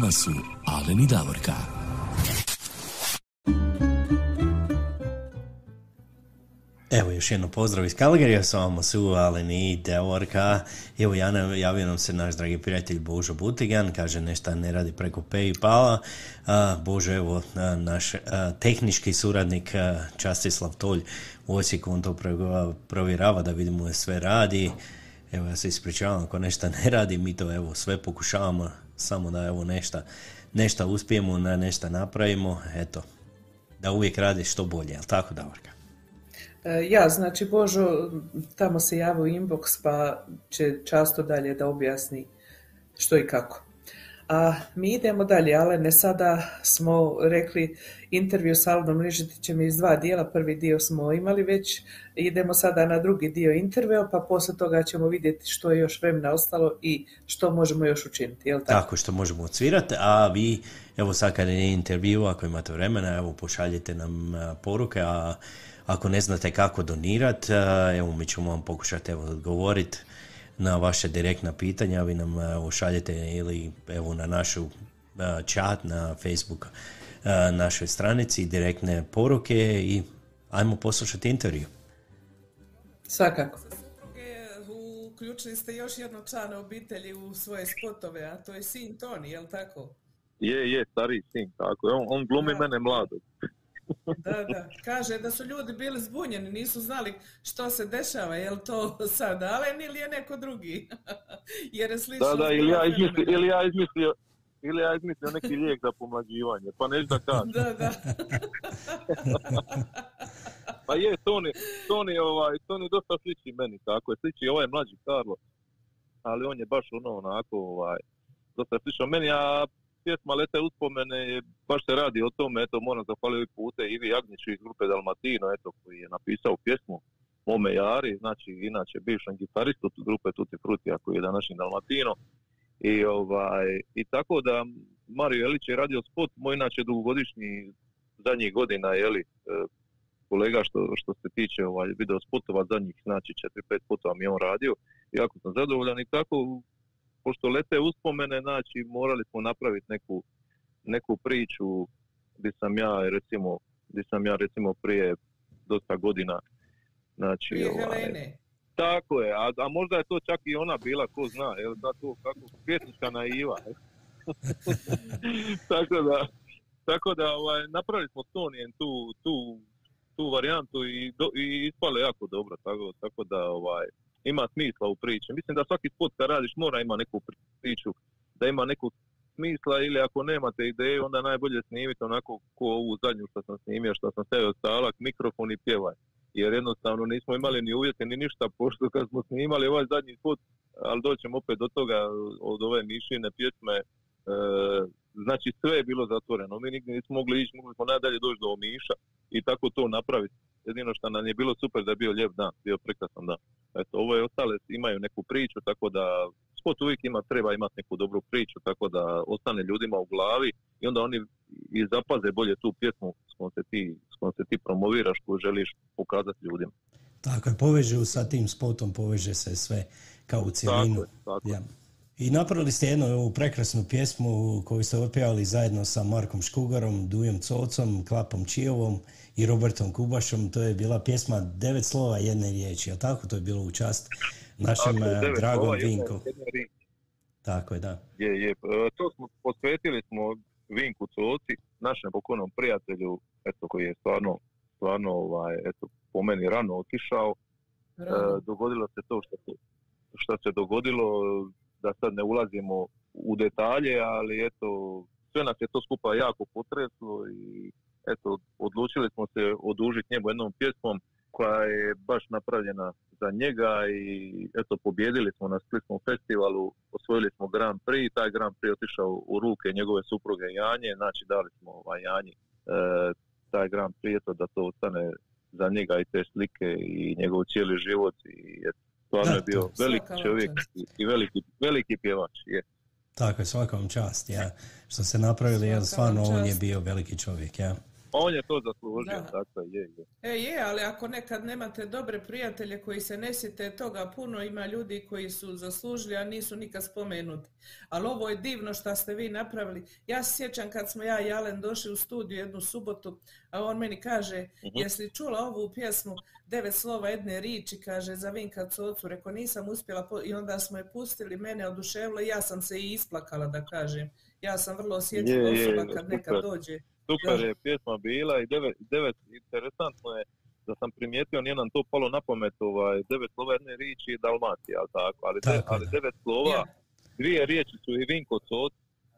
Vama su Alen i Davorka. Evo još jedno pozdrav iz Kalgarija, s vama su Alen i Devorka. Evo Jana, javio nam se naš dragi prijatelj Božo Butigan, kaže nešto ne radi preko Paypala. Božo, evo naš tehnički suradnik Častislav Tolj u Osijeku, on to pro- provjerava da vidimo sve radi. Evo ja se ispričavam ako nešto ne radi, mi to evo sve pokušavamo, samo da evo nešto, nešto uspijemo, da nešto napravimo, eto, da uvijek radi što bolje, jel tako Davorka? E, Ja, znači Božo, tamo se javi u inbox pa će často dalje da objasni što i kako. A mi idemo dalje, ali ne sada smo rekli intervju s Alenom Ližetićem iz dva dijela, prvi dio smo imali već, idemo sada na drugi dio intervjua, pa poslije toga ćemo vidjeti što je još vremena ostalo i što možemo još učiniti, jel tako? Tako što možemo odsvirati, a vi, evo sad kad je intervju, ako imate vremena, evo pošaljite nam poruke, a ako ne znate kako donirati, evo mi ćemo vam pokušati evo odgovoriti na vaše direktna pitanja, vi nam evo, šaljete ili evo na našu chat na Facebook našoj stranici direktne poruke i ajmo poslušati intervju. Svakako. Uključili ste još jednog člana obitelji u svoje spotove, a to je sin Toni, jel tako? Je, je, stariji sin, tako je. On, on glumi mene mladog. Da, da. Kaže da su ljudi bili zbunjeni, nisu znali što se dešava, je li to sad Alen ili je neko drugi? Jer je slično... Da, da, ili ja izmislio, ili ja izmislio, ili ja izmislio neki lijek za pomlađivanje, pa neću da kažem. Da, da. Pa je, Toni, Toni, ovaj, Toni dosta sliči meni, tako je, sliči ovaj mlađi Karlo, ali on je baš ono onako, ovaj, dosta slično meni, a pjesma Lete uspomene, baš se radi o tome, eto, moram zahvaliti puta Ivi Jagnjiću iz grupe Dalmatino, eto, koji je napisao pjesmu Mome Jari, znači, inače, bivšem gitaristu grupe Tutti Frutti, a koji je današnji Dalmatino, i, ovaj, I tako da Mario Jelić je radio spot, moj inače dugogodišnji zadnjih godina, jeli, e, kolega što, što se tiče ovaj, video spotova zadnjih, znači 4-5 spotova mi je on radio, jako sam zadovoljan i tako, pošto lete uspomene, znači morali smo napraviti neku, neku priču gdje sam ja recimo, gdje sam ja recimo prije dosta godina, znači Prije ovaj, Helene. Tako je, a, a možda je to čak i ona bila, ko zna, jel da to kako pjesnička naiva. tako da, tako da ovaj, napravili smo s Tonijem tu, tu, tu varijantu i, do, i ispale jako dobro, tako, tako da ovaj, ima smisla u priči. Mislim da svaki spot kad radiš mora ima neku priču, da ima neku smisla ili ako nemate ideju onda najbolje snimiti onako ko ovu zadnju što sam snimio, što sam stavio stalak, mikrofon i pjevaj. Jer jednostavno nismo imali ni uvjete ni ništa, pošto kad smo snimali ovaj zadnji spot, ali doćemo opet do toga od ove mišine pjesme, e, znači sve je bilo zatvoreno. Mi nigdje nismo mogli ići, mogli smo nadalje doći do Omiša i tako to napraviti. Jedino što nam je bilo super da je bio lijep dan, bio prekrasan dan. Eto, ovo je ostale imaju neku priču, tako da spot uvijek ima, treba imati neku dobru priču, tako da ostane ljudima u glavi i onda oni i zapaze bolje tu pjesmu s kojom se ti, s kojom se ti promoviraš, koju želiš pokazati ljudima. Tako je, poveže sa tim spotom, poveže se sve kao u cjelinu. Tako je, tako je. Ja. I napravili ste jednu ovu prekrasnu pjesmu koju ste otpjevali zajedno sa Markom Škugarom, Dujom Cocom, Klapom Čijovom i Robertom Kubašom. To je bila pjesma devet slova jedne riječi, a tako to je bilo u čast našem Tako dragom jedna- Vinku. jedna. Tako je, da. Je, je. To smo, posvetili smo Vinku Coci, našem pokojnom prijatelju, eto, koji je stvarno, stvarno, ovaj, eto, po meni rano otišao. E, dogodilo se to što se, što se dogodilo, da sad ne ulazimo u detalje, ali eto, sve nas je to skupa jako potreslo i eto, odlučili smo se odužiti njemu jednom pjesmom koja je baš napravljena za njega i eto, pobjedili smo na Splitskom festivalu, osvojili smo Grand Prix, taj Grand Prix otišao u ruke njegove supruge Janje, znači dali smo ovaj Janji e, taj Grand Prix, eto, da to ostane za njega i te slike i njegov cijeli život i eto, stvarno Da, je bio to- veliki čovjek i, i veliki, veliki pjevač. Je. Tako je, svaka vam čast, ja. Što ste napravili, jer stvarno on je bio veliki čovjek, ja. On je to zaslužio, Da. dakle, je, je. E je, ali ako nekad nemate dobre prijatelje koji se ne sjete toga, puno ima ljudi koji su zaslužili, a nisu nikad spomenuti. Ali ovo je divno što ste vi napravili. Ja se sjećam kad smo ja i Alen došli u studiju jednu subotu, a on meni kaže, jesi li čula ovu pjesmu Devet slova jedne riči, kaže, za Vinka Cocu, reko nisam uspjela, po-" i onda smo je pustili, mene oduševilo i ja sam se i isplakala da kažem. Ja sam vrlo osjetljiva je, osoba kad nekad dođe. Super Da. je pjesma bila i devet, devet interesantno je da sam primijetio, nije nam to palo na pamet, ovaj, devet slova jedne riječi je Dalmatija, ali tako, ali, de- ali da. devet slova, dvije riječi su i Vinko Coc,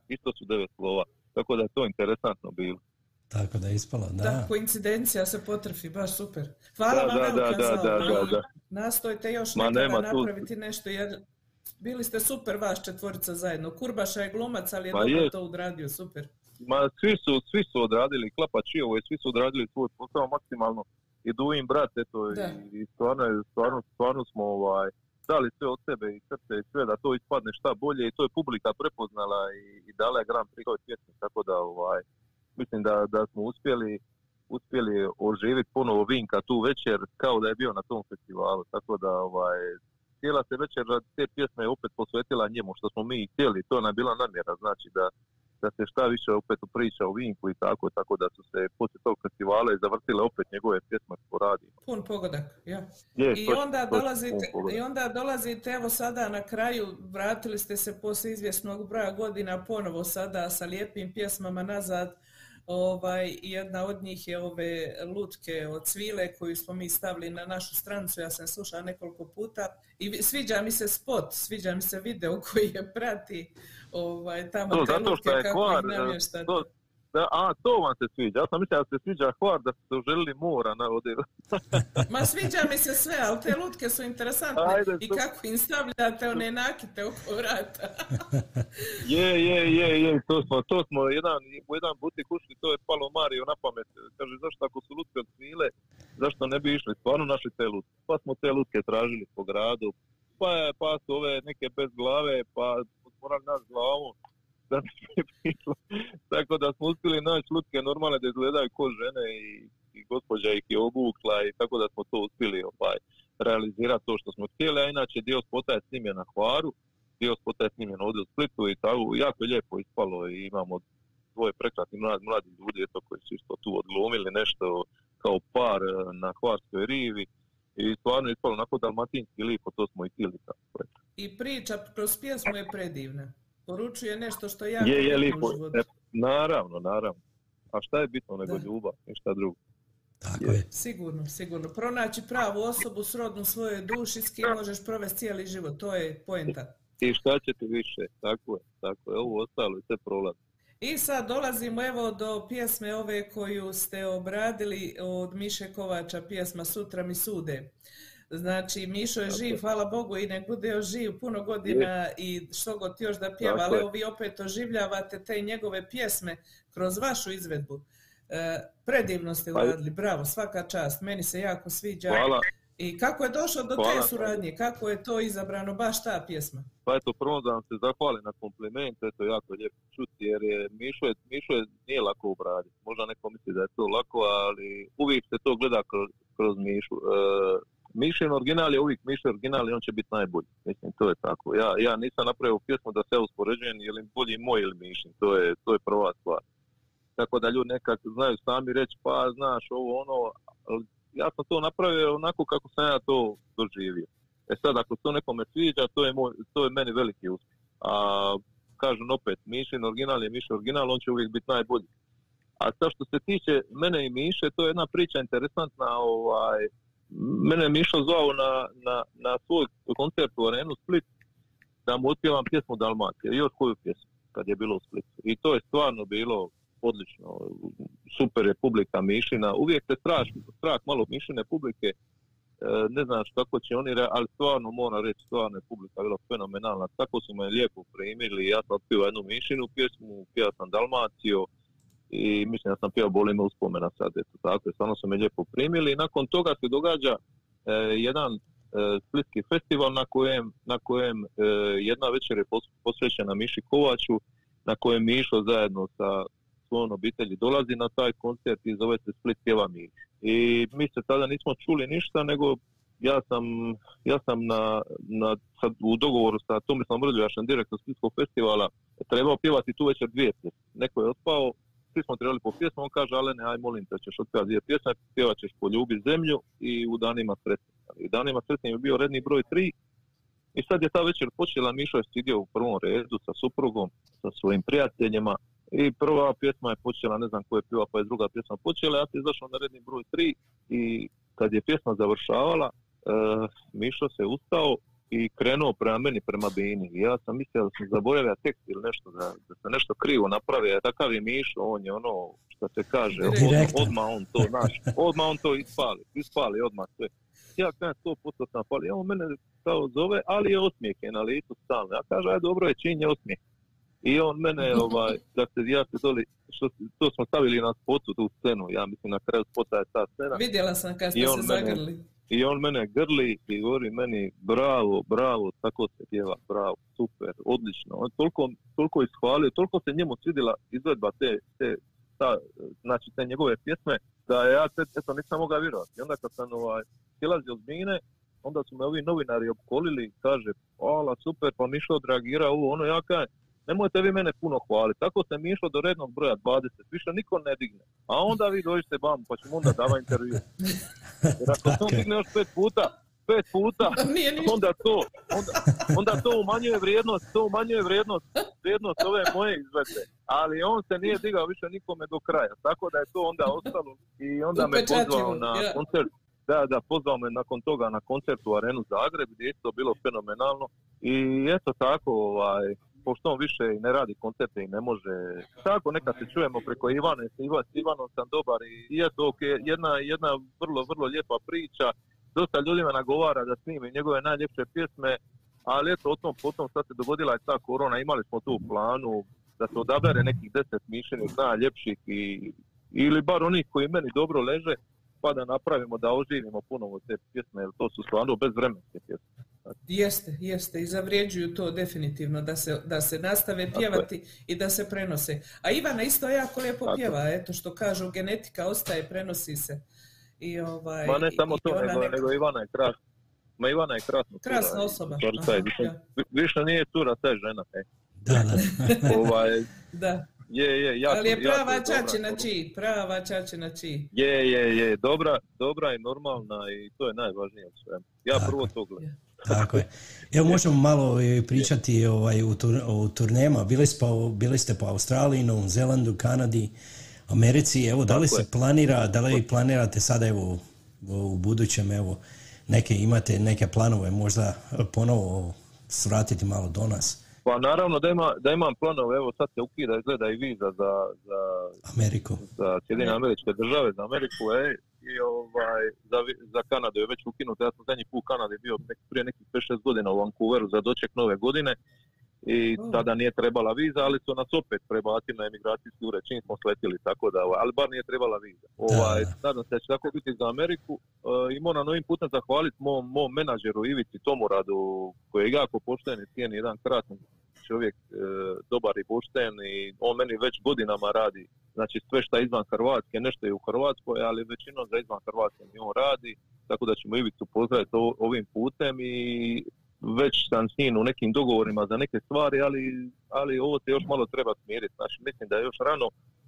isto su devet slova, tako da je to interesantno bilo. Tako da je ispalo, da. Da, koincidencija se potrfi, baš super. Hvala Da, vam da, da, za da, ovo. da, da. Nastojte još Ma, nekada nema tu- napraviti nešto, jer bili ste super vas četvorica zajedno. Kurbaša je glumac, ali je je. to odradio, super. Ma svi su, svi su odradili, Klapač i ovo, svi su odradili svoj posao maksimalno. I Duin brat, eto, Da. i, i stvarno, stvarno, stvarno smo ovaj, dali sve od sebe i srce i sve da to ispadne šta bolje i to je publika prepoznala i, i dala je Grand Prix pjesmi, tako da ovaj, mislim da, da smo uspjeli uspjeli oživiti ponovo Vinka tu večer kao da je bio na tom festivalu, tako da ovaj, cijela se večer radi te pjesme opet posvetila njemu, što smo mi i htjeli, to nam je bila namjera, znači da, da se šta više opet priča o Vinku i tako, tako da su se poslije tog festivala i zavrtile opet njegove pjesme po radiju. Pun pogodak, ja. Je, I točno, onda dolazite, i onda dolazite, evo sada na kraju, vratili ste se poslije izvjesnog broja godina ponovo sada sa lijepim pjesmama nazad. Ovaj, jedna od njih je ove lutke od svile koju smo mi stavili na našu stranicu, ja sam slušala nekoliko puta i vi- sviđa mi se spot, sviđa mi se video koji je prati ovaj, tamo To zato što je ih namještate. to, da, a, to vam se sviđa. Ja sam mislio da se sviđa Hvar, da ste želili mora na ovdje. Ma sviđa mi se sve, ali te lutke su interesantne Ajde, i kako im stavljate one nakite oko vrata. Je, je, je, je, to smo, to smo jedan, u jedan butik ušli, to je palo Mario na pamet. Kaže, zašto ako su lutke od svile, zašto ne bi išli, stvarno našli te lutke. Pa smo te lutke tražili po gradu, pa, pa su ove neke bez glave, pa morali naći glavom. Da bilo. Tako da smo uspjeli naći lutke normalne da izgledaju ko žene i, i gospođa ih je obukla i tako da smo to uspjeli ovaj, realizirati to što smo htjeli, a inače dio spota je snimljen na Hvaru, dio spota je snimljen ovdje u Splitu i tako, jako je lijepo ispalo i imamo dvoje prekrasnih mladi, mladi ljudi eto, koji su isto tu odglumili nešto kao par eh, na Hvarskoj rivi i stvarno je ispalo onako dalmatinski lipo, to smo i htjeli tako. I priča kroz pjesmu je predivna. Poručuje nešto što jako Je, je lipo, e, naravno, naravno. A šta je bitno nego Da. ljubav, ništa drugo. Tako je. Sigurno, sigurno. Pronaći pravu osobu srodnu svojoj duši s kim možeš provesti cijeli život. To je poenta. I šta će ti više, tako je, tako je, ovo ostalo je sve prolaz. I sad dolazimo evo do pjesme ove koju ste obradili od Miše Kovača, pjesma Sutra mi sude. Znači, Mišo je živ, hvala Bogu i nek bude još živ puno godina i što god još da pjeva, Tako ali evo vi opet oživljavate te njegove pjesme kroz vašu izvedbu. E, predivno ste Pa- uradili, bravo, svaka čast, meni se jako sviđa. Hvala. I kako je došlo do Hvala. te suradnje, kako je to izabrano, baš ta pjesma? Pa eto, prvo da vam se zahvalim na kompliment, eto, jako je lijepo čuti, jer je Mišo, je, Mišo je, nije lako obraditi. Možda neko misli da je to lako, ali uvijek se to gleda kroz, kroz Mišu. E, Mišin original je uvijek Mišin original i on će biti najbolji. Mislim, to je tako. Ja, ja nisam napravio pjesmu da se uspoređujem, je li bolji moj ili Mišin. To je, to je prva stvar. Tako da ljudi nekak znaju sami reći, pa znaš ovo ono, ali ja sam to napravio onako kako sam ja to doživio. E sad, ako to nekome sviđa, to je, moj, to je meni veliki uspjeh. a kažem opet, Mišin original je Mišin original, on će uvijek biti najbolji. A sad što se tiče mene i Miše, to je jedna priča interesantna, ovaj, mene je Mišo zvao na, na, na svoj koncert u Arenu Split da mu otpjevam pjesmu Dalmacije, još koju pjesmu kad je bilo u Splitu. I to je stvarno bilo odlično, super je publika Mišina, uvijek se strah, strah malo Mišine publike, e, ne znaš kako će oni, ali stvarno moram reći, stvarno je publika bila fenomenalna, tako su me lijepo primili, ja sam otpio jednu Mišinu pjesmu, pjeva sam Dalmaciju, i mislim da sam pjevao Boli me uspomena sad, eto tako, stvarno su me lijepo primili. I nakon toga se događa e, jedan e, splitski festival na kojem, na kojem e, jedna večer je pos- posvećena Miši Kovaču, na kojem Mišo zajedno sa svojom obitelji dolazi na taj koncert i zove se Split pjeva Miš. I mi se tada nismo čuli ništa, nego ja sam, ja sam na, na, sad u dogovoru sa Tomislavom Mrljašem, direktor Splitskog festivala, trebao pjevati tu večer dvije pjesme. Neko je otpao, svi smo trebali po pjesmu, on kaže, Alene, aj molim te, ćeš otpjevati dvije pjesme, pjevat ćeš Poljubi zemlju i u danima sretnim. I danima sretnim je bio redni broj tri i sad je ta večer počela, Mišo je sjedio u prvom redu sa suprugom, sa svojim prijateljima i prva pjesma je počela, ne znam ko je pjeva, pa je druga pjesma počela, ja sam izašao na redni broj tri i kad je pjesma završavala, uh, Mišo se ustao i krenuo prema meni, prema Bini. I ja sam mislio da sam zaboravio tekst ili nešto, da, da se nešto krivo napravio. Takav je Mišo, on je ono što se kaže, odmah, on to, znaš, odmah on to ispali, ispali odmah sve. Ja krenem sto posto sam pali, on mene kao zove, ali je osmijeh je na licu stalno. Ja kažem, aj dobro je, čin je osmijeh. I on mene, ovaj, da se ja se doli, što, to smo stavili na spotu, tu scenu, ja mislim na kraju spota je ta scena. Vidjela sam kad ste I se mene- zagrli. I on mene grli i govori meni bravo, bravo, tako se pjeva, bravo, super, odlično. On je toliko, toliko ishvalio, toliko se njemu svidjela izvedba te, te ta, znači te njegove pjesme, da ja te, eto nisam mogao vjerovati. I onda kad sam ovaj, silazio s mine, onda su me ovi novinari opkolili kaže, hvala, super, pa Mišo odreagira ovo, ono, ja kažem, nemojte vi mene puno hvaliti. Tako se Mišo do rednog broja 20, više niko ne digne. A onda vi dođete vam, pa ćemo onda dava intervju. Jer ako se on digne još pet puta, pet puta, onda to, onda, onda to umanjuje vrijednost, to umanjuje vrijednost, vrijednost ove moje izvedbe. Ali on se nije digao više nikome do kraja, tako da je to onda ostalo i onda me pozvao na koncert. Da, da, pozvao me nakon toga na koncert u Arenu Zagreb gdje je to bilo fenomenalno i eto tako, ovaj, pošto on više i ne radi koncerte i ne može. Tako, neka se čujemo preko Ivane, s Iva- s Ivanom sam dobar i, i eto, ok, jedna, jedna vrlo, vrlo lijepa priča. Dosta ljudi me nagovara da snime njegove najljepše pjesme, ali eto, o tom potom sad se dogodila je ta korona, imali smo tu planu da se odabere nekih deset mišljenih najljepših i, ili bar onih koji meni dobro leže, pa da napravimo da oživimo ponovo te pjesme, jer to su stvarno bezvremenske pjesme. Jeste, jeste i zavrijeđuju to definitivno da se, da se nastave Tako pjevati i da se prenose. A Ivana isto jako lijepo Tako. pjeva, eto što kažu, genetika ostaje, prenosi se. I ovaj, Ma ne samo i to, nego, neka- nego Ivana je krasna. Ma Ivana je krasna. Krasna cura osoba. Aha, više, ja. vi- više nije cura, to je žena. E. Da, da. ovaj, Da. je, je, jako, Ali je jako prava dobra. čačina čiji, prava čačina čiji. Je, je, je, dobra, dobra i normalna i to je najvažnije u svemu. Ja prvo to gledam. Tako je. Evo možemo malo e, pričati ovaj, u, tur, o turnema. Bili, ste po, bili ste po Australiji, Novom Zelandu, Kanadi, Americi. Evo, da li Tako se je. planira, da li planirate sada evo u budućem, evo, neke, imate neke planove možda ponovo svratiti malo do nas, Pa naravno da, ima, da imam planove, evo sad se ukida izgleda i viza za, za, Ameriku. za Sjedinjene američke države, za Ameriku, e, i ovaj, za, za Kanadu je već ukinuto. Ja sam zadnji put u Kanadi bio nek, prije nekih 5-6 godina u Vancouveru za doček nove godine i Oh. tada nije trebala viza, ali su nas opet prebacili na emigracijski ured čim smo sletili, tako da, ovaj, ali bar nije trebala viza. Ovaj, nadam se da će tako biti za Ameriku e, i moram ovim putem zahvaliti mom, mom menadžeru Ivici Tomuradu, koji je jako pošten i cijeni jedan krasan čovjek, e, dobar i pošten i on meni već godinama radi znači sve što je izvan Hrvatske, nešto je u Hrvatskoj, ali većinom za izvan Hrvatske mi on radi, tako da ćemo Ivicu pozdraviti ovim putem i već sam s njim u nekim dogovorima za neke stvari, ali, ali ovo se još malo treba smiriti. Znači, mislim da je još rano,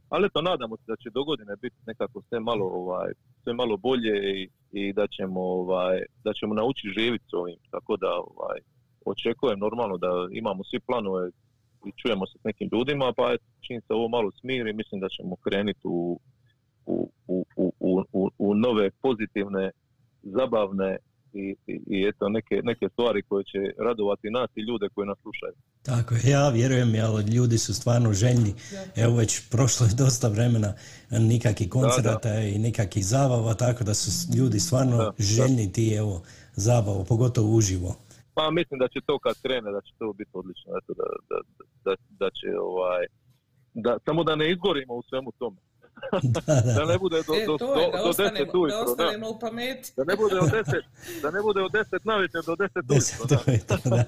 ali eto, nadamo se da će do godine biti nekako sve malo, ovaj, sve malo bolje i, i da ćemo, ovaj, da ćemo naučiti živjeti s ovim. Tako da, ovaj, očekujem normalno da imamo svi planove i čujemo se s nekim ljudima, pa čim se ovo malo smiri, mislim da ćemo krenuti u, u, u, u, u, u, u nove pozitivne, zabavne i, i, i eto neke, neke stvari koje će radovati nas i ljude koji nas slušaju. Tako ja vjerujem, ali ljudi su stvarno željni. Evo već prošlo je dosta vremena nikakvih koncerata i nikakvih zabava, tako da su ljudi stvarno Da, da. željni ti evo zabava, pogotovo uživo. Pa mislim da će to kad krene, da će to biti odlično, eto da, da, da, da će ovaj, da, samo da ne izgorimo u svemu tome. da, ne bude do, E, do, to je, do, da do 10 ostanemo, da ujutro, da. ostanemo u pameti. Da ne bude od 10, da ne bude od 10 navečer do 10 ujutro. To je to, da.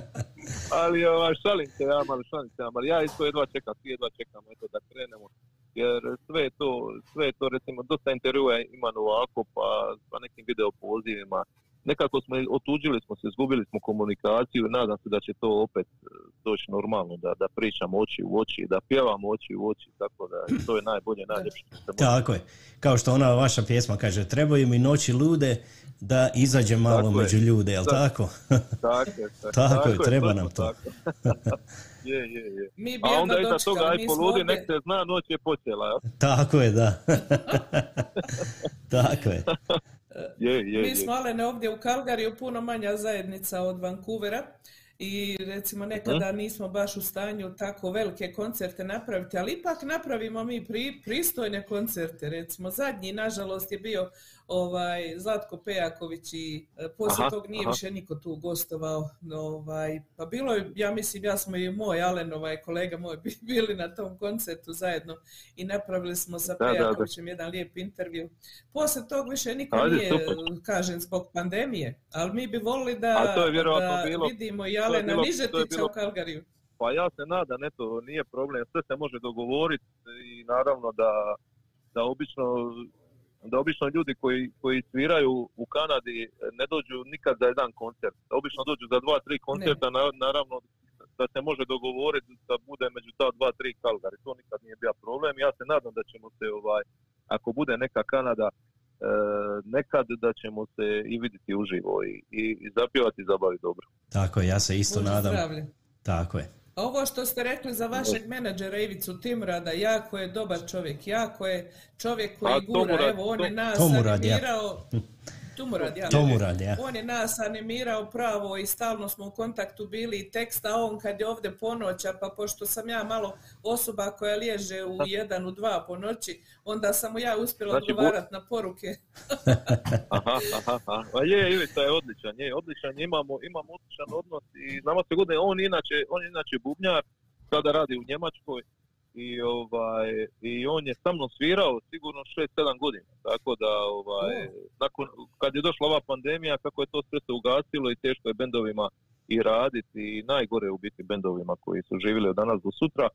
ali ovaj, šalim se ja, ali šalim se ja, ali ja isto jedva čekam, svi jedva čekamo eto, da krenemo. Jer sve je to, sve je to recimo, dosta intervjua imam ovako, pa sa nekim video pozivima. Nekako smo, otuđili smo se, izgubili smo komunikaciju i nadam se da će to opet e, doći normalno, da, da pričamo oči u oči, da pjevamo oči u oči, tako da to je najbolje, najljepše. Tako je. Kao što ona vaša pjesma kaže, trebaju mi noći lude da izađe malo Tako je. među ljude, jel Da. tako? Tako je, Tako je, treba nam to. tako. je, je, je. Mi bi A onda iza toga, aj poludi, nek se zna, noć je počela. Tako je, da. Tako je. Je, je, Mi smo Alene ovdje u Kalgariju puno manja zajednica od Vancouvera i recimo nekada nismo baš u stanju tako velike koncerte napraviti, ali ipak napravimo mi pri, pristojne koncerte. Recimo zadnji nažalost je bio ovaj Zlatko Pejaković i e, poslije Aha, tog nije aha. više niko tu gostovao. Ovaj, pa bilo je, ja mislim, ja smo i moj Alen, ovaj kolega moj, bi- bili na tom koncertu zajedno i napravili smo sa Da, da, da. Pejakovićem jedan lijep intervju. Poslije tog više niko Ajde, nije, super. kažem, zbog pandemije, ali mi bi volili da, to je da bilo- vidimo i Alena Nižetića u Kalgariju. Pa ja se nadam, eto, nije problem, sve se može dogovoriti i naravno da, da obično da obično ljudi koji, koji sviraju u Kanadi ne dođu nikad za jedan koncert. Obično dođu za dva, tri koncerta, na- naravno da se može dogovoriti da bude među ta dva, tri Kalgari. To nikad nije bio problem. Ja se nadam da ćemo se, ovaj, ako bude neka Kanada, e, nekad da ćemo se i vidjeti uživo i, i, i zapjevati i zabaviti dobro. Tako je, ja se isto Bože nadam. zdravlje. Tako je. Ovo što ste rekli za vašeg menadžera Ivicu Timrada, jako je dobar čovjek, jako je čovjek koji gura, evo on je nas animirao, Tumurad, ja. Tomurad, ja. On je nas animirao pravo i stalno smo u kontaktu bili i teksta on kad je ovdje ponoća, pa pošto sam ja malo osoba koja liježe u jedan, u dva po noći, onda sam mu ja uspjela Znači, odgovarati na poruke. Aha, aha, aha. A je, Ivica je odličan, je odličan, imamo, imamo odličan odnos i znamo se godine, on je inače, on inače bubnjar, sada radi u Njemačkoj i ovaj i on je sa mnom svirao sigurno 6-7 godina. Tako da ovaj nakon kad je došla ova pandemija kako je to sve se ugasilo i teško je bendovima i raditi i najgore je u biti bendovima koji su živjeli od danas do sutra.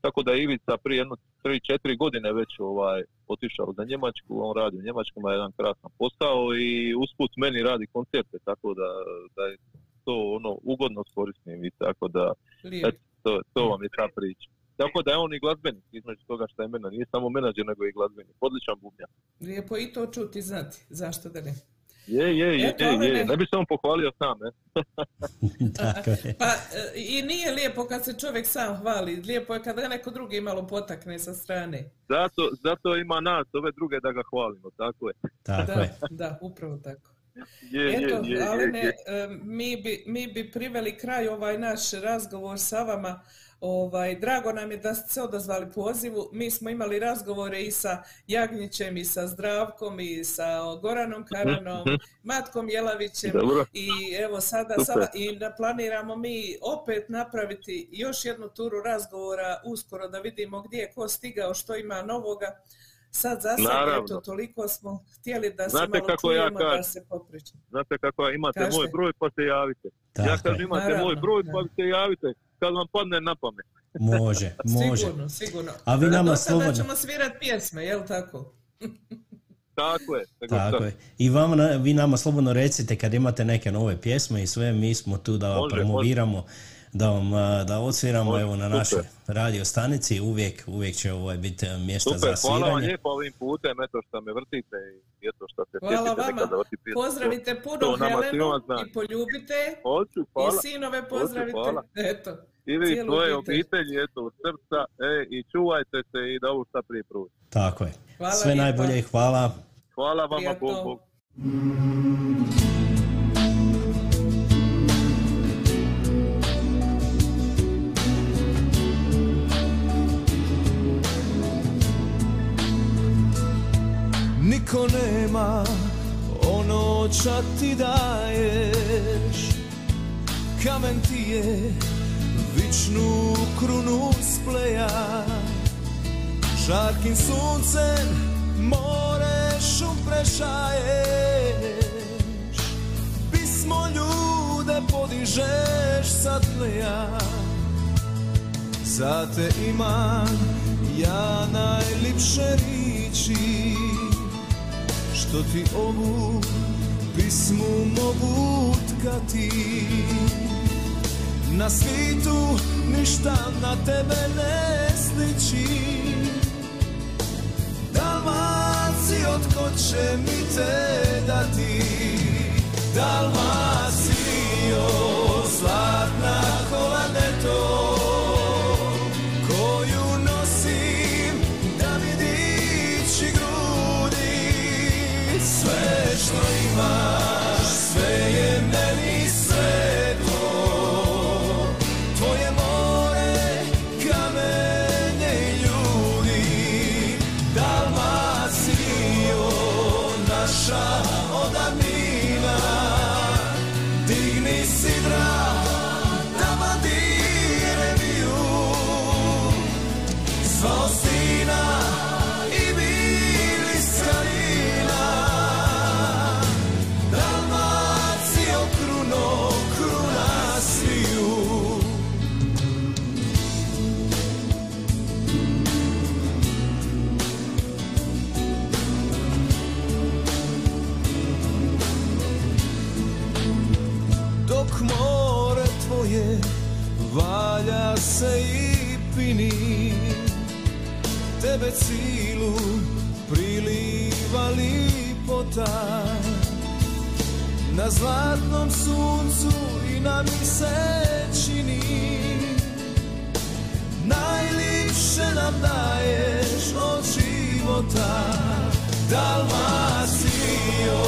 Tako da je Ivica prije jedno 3-4 godine već ovaj, otišao za Njemačku, on radi u Njemačku, ima jedan krasan posao i usput meni radi koncerte, tako da, da je to ono ugodno korisnim i tako da eto, to, to vam je ta priča. Tako da je on i glazbenik između toga što je mene, nije samo menadžer nego i glazbenik. Odličan bubnjar. Lijepo i to čuti, znati, zašto da ne. Je, je, je, Eto, je, je. Ne bi se on pohvalio sam, ne? Tako je. Pa e, i nije lijepo kad se čovjek sam hvali, lijepo je kad ga neko drugi malo potakne sa strane. Zato, zato ima nas, ove druge da ga hvalimo, tako je. Tako da, je. da, upravo tako. Je, Eto, je, je, je. e, mi bi, mi bi priveli kraj ovaj naš razgovor sa vama. Ovaj, drago nam je da ste se odazvali pozivu. Mi smo imali razgovore i sa Jagnjićem, i sa Zdravkom, i sa Goranom Karanom, Matkom Jelavićem. Dobro. I evo sada, Super. sada i da planiramo mi opet napraviti još jednu turu razgovora uskoro da vidimo gdje je ko stigao, što ima novoga. Sad za sad, toliko smo htjeli da se Znate malo kako ja čujemo, da kažem? se popričamo. Znate kako imate Kažite. moj broj pa se javite. Tako ja kažem imate Naravno, moj broj pa da. se javite kad vam padne na pamet. Može, može. Sigurno, sigurno. A vi nama slobodno- ćemo svirat pjesme, jel tako? Tako je. Tako, Tako je. I vama, na- vi nama slobodno recite kad imate neke nove pjesme i sve, mi smo tu da Može, promoviramo da vam da odsviramo Može, evo na super. našoj radio stanici, uvijek, uvijek će ovaj biti e, mjesto Super, za hvala vam sviranje. lijepo ovim putem, eto što me vrtite i eto što se Hvala sjetite vama. nekada. Pozdravite puno Helenu i poljubite. Hoću, hvala. I sinove Hoću, pozdravite. hvala. Eto. I vi svoje obitelj. obitelji, eto, od srca, e, i čuvajte se i da ovo šta prije prođe. Tako je. Hvala Sve lijepa. najbolje i hvala. Hvala vama. Bog, Bog. Niko nema ono ča ti daješ. Kamen ti je vičnu krunu spleja. Žarkim suncem more šum prešaješ. Pismo ljude podižeš sa tleja Za te imam ja najlipše riči Što ti ovu pismu mogu tkati Na svitu ništa na tebe ne sliči. Dalmacio, tko će mi te dati? Dalmacio, zlatna kolaneto Koju što Zlatnom suncu i na mi se čini Najlipše nam daješ od života Dalmacio,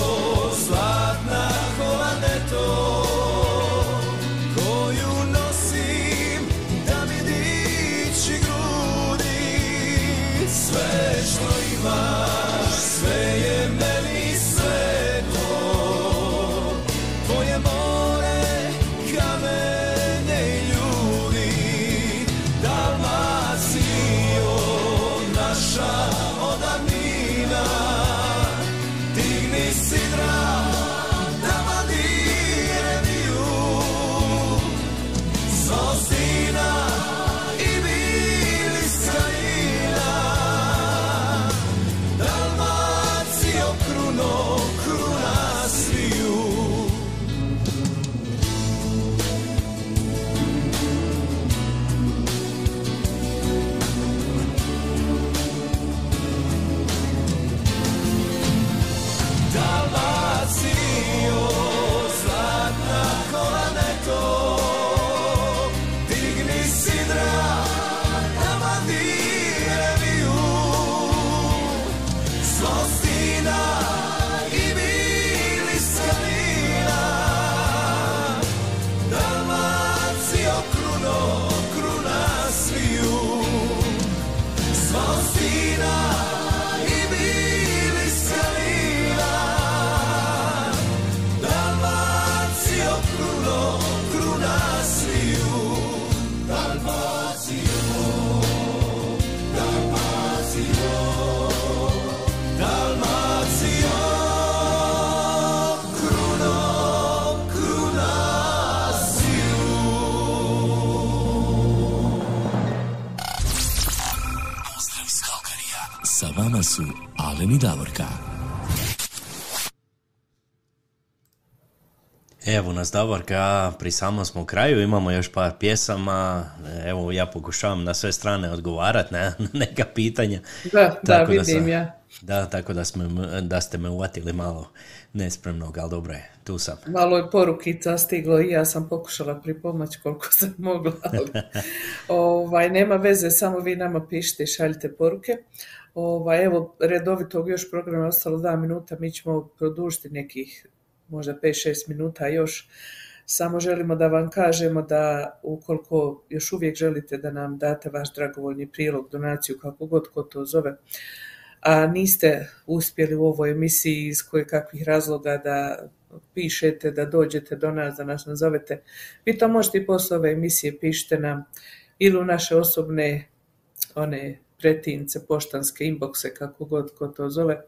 su Alen i Davorka. Evo nas Davorka, pri samom smo kraju, imamo još par pjesama, evo ja pokušavam na sve strane odgovarati na neka pitanja. Da, da, Tako vidim sam- ja. Da, tako da, smo, da ste me uvatili malo nespremnog, ali dobro je, tu sam. Malo je porukica stiglo i ja sam pokušala pripomoći koliko sam mogla. ovaj, nema veze, samo vi nama pišite i šaljite poruke. Ovaj, evo, redovitog još programa je ostalo dva minuta, mi ćemo produžiti nekih možda 5-6 minuta još. Samo želimo da vam kažemo da ukoliko još uvijek želite da nam date vaš dragovoljni prilog, donaciju, kako god ko to zove, a niste uspjeli u ovoj emisiji iz koje kakvih razloga da pišete, da dođete do nas, da nas nazovete, vi to možete i posle ove emisije, pišite nam ili u naše osobne one pretince, poštanske inboxe, kako god ko to zove,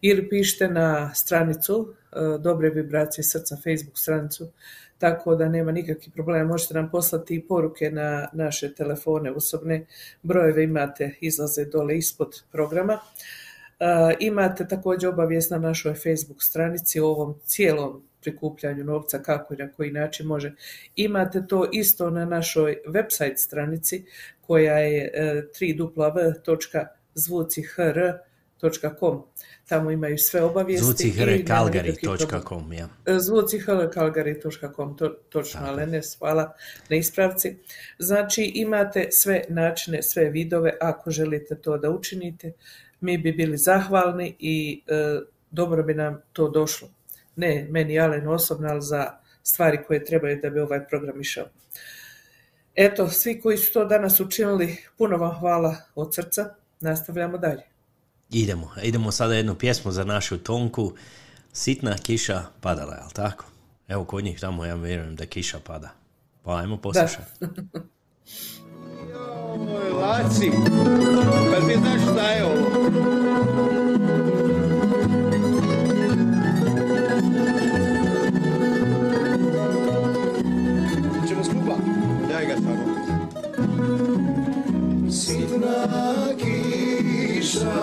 ili pišite na stranicu e, Dobre vibracije srca, Facebook stranicu, tako da nema nikakvih problema. Možete nam poslati i poruke na naše telefone osobne, brojeve imate, izlaze dole ispod programa. E, Imate također obavijest na našoj Facebook stranici o ovom cijelom prikupljanju novca, kako i na koji način može. Imate to isto na našoj website stranici koja je e, www.zvucihr.com. Tamo imaju sve obavijesti. Zvucihrkalgary.com, ja. zvucihlkalgary.com, to, točno, Alenes, hvala na ispravci. Znači, imate sve načine, sve vidove, ako želite to da učinite, mi bi bili zahvalni i e, dobro bi nam to došlo. Ne meni Alen osobno, ali za stvari koje trebaju da bi ovaj program išao. Eto, svi koji su to danas učinili, puno vam hvala od srca. Nastavljamo dalje. Idemo, idemo sada jednu pjesmu za našu Tonku. Sitna kiša padala, jel tako? Evo kod njih tamo ja vjerujem da kiša pada. Pa ajmo poslušati. Laci, pa ti znaš šta je ovo? Sitna kiša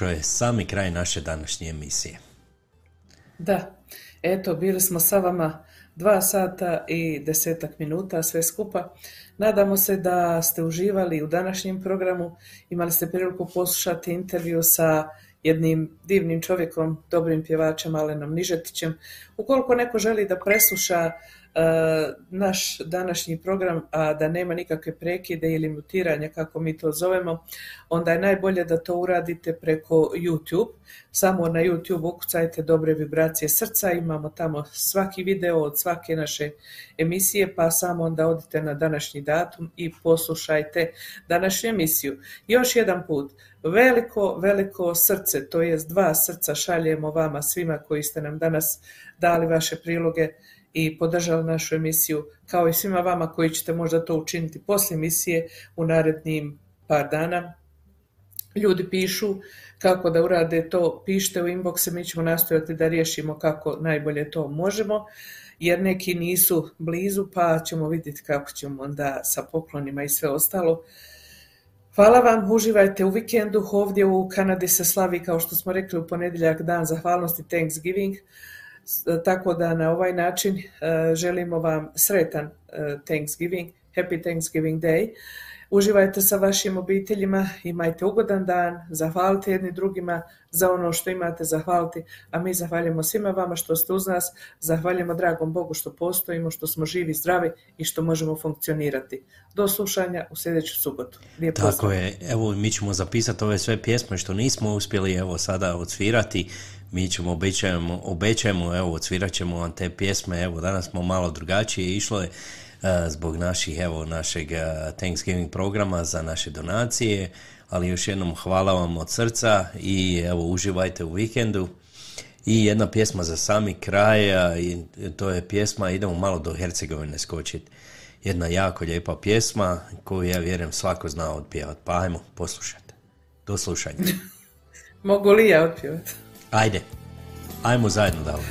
došao je sami kraj naše današnje emisije. Da, eto, bili smo sa vama dva sata i desetak minuta, sve skupa. Nadamo se da ste uživali u današnjem programu. Imali ste priliku poslušati intervju sa jednim divnim čovjekom, dobrim pjevačem Alenom Nižetićem. Ukoliko neko želi da presluša naš današnji program, a da nema nikakve prekide ili mutiranja, kako mi to zovemo, onda je najbolje da to uradite preko YouTube. Samo na YouTube ukucajte dobre vibracije srca, imamo tamo svaki video od svake naše emisije, pa samo onda odite na današnji datum i poslušajte današnju emisiju. Još jedan put, veliko, veliko srce, to jest dva srca šaljemo vama svima koji ste nam danas dali vaše priloge i podržali našu emisiju, kao i svima vama koji ćete možda to učiniti poslije emisije u narednim par dana. Ljudi pišu kako da urade to, pišite u inboxe, mi ćemo nastojati da riješimo kako najbolje to možemo, jer neki nisu blizu, pa ćemo vidjeti kako ćemo onda sa poklonima i sve ostalo. Hvala vam, uživajte u vikendu, ovdje u Kanadi se slavi, kao što smo rekli, u ponedjeljak dan zahvalnosti Thanksgiving, tako da na ovaj način e, želimo vam sretan e, Thanksgiving, Happy Thanksgiving Day. Uživajte sa vašim obiteljima, imajte ugodan dan, zahvalite jedni drugima za ono što imate zahvaliti, a mi zahvaljujemo svima vama što ste uz nas, zahvaljujemo dragom Bogu što postojimo, što smo živi, zdravi i što možemo funkcionirati. Do slušanja u sljedeću subotu. Lijep Tako pozdrav. je, evo mi ćemo zapisati ove sve pjesme što nismo uspjeli evo sada odsvirati, mi ćemo obećajemo, obećajemo evo odsvirat ćemo vam te pjesme, evo danas smo malo drugačije išlo je e, zbog naših evo našeg e, Thanksgiving programa za naše donacije, ali još jednom hvala vam od srca i evo uživajte u vikendu. I jedna pjesma za sami kraj, i to je pjesma, idemo malo do Hercegovine skočiti. Jedna jako lijepa pjesma koju ja vjerujem svako zna otpjevat. Pa ajmo, poslušajte. Do slušanja. Mogu li ja otpjevati? Ajde, ajmo zajedno dalje.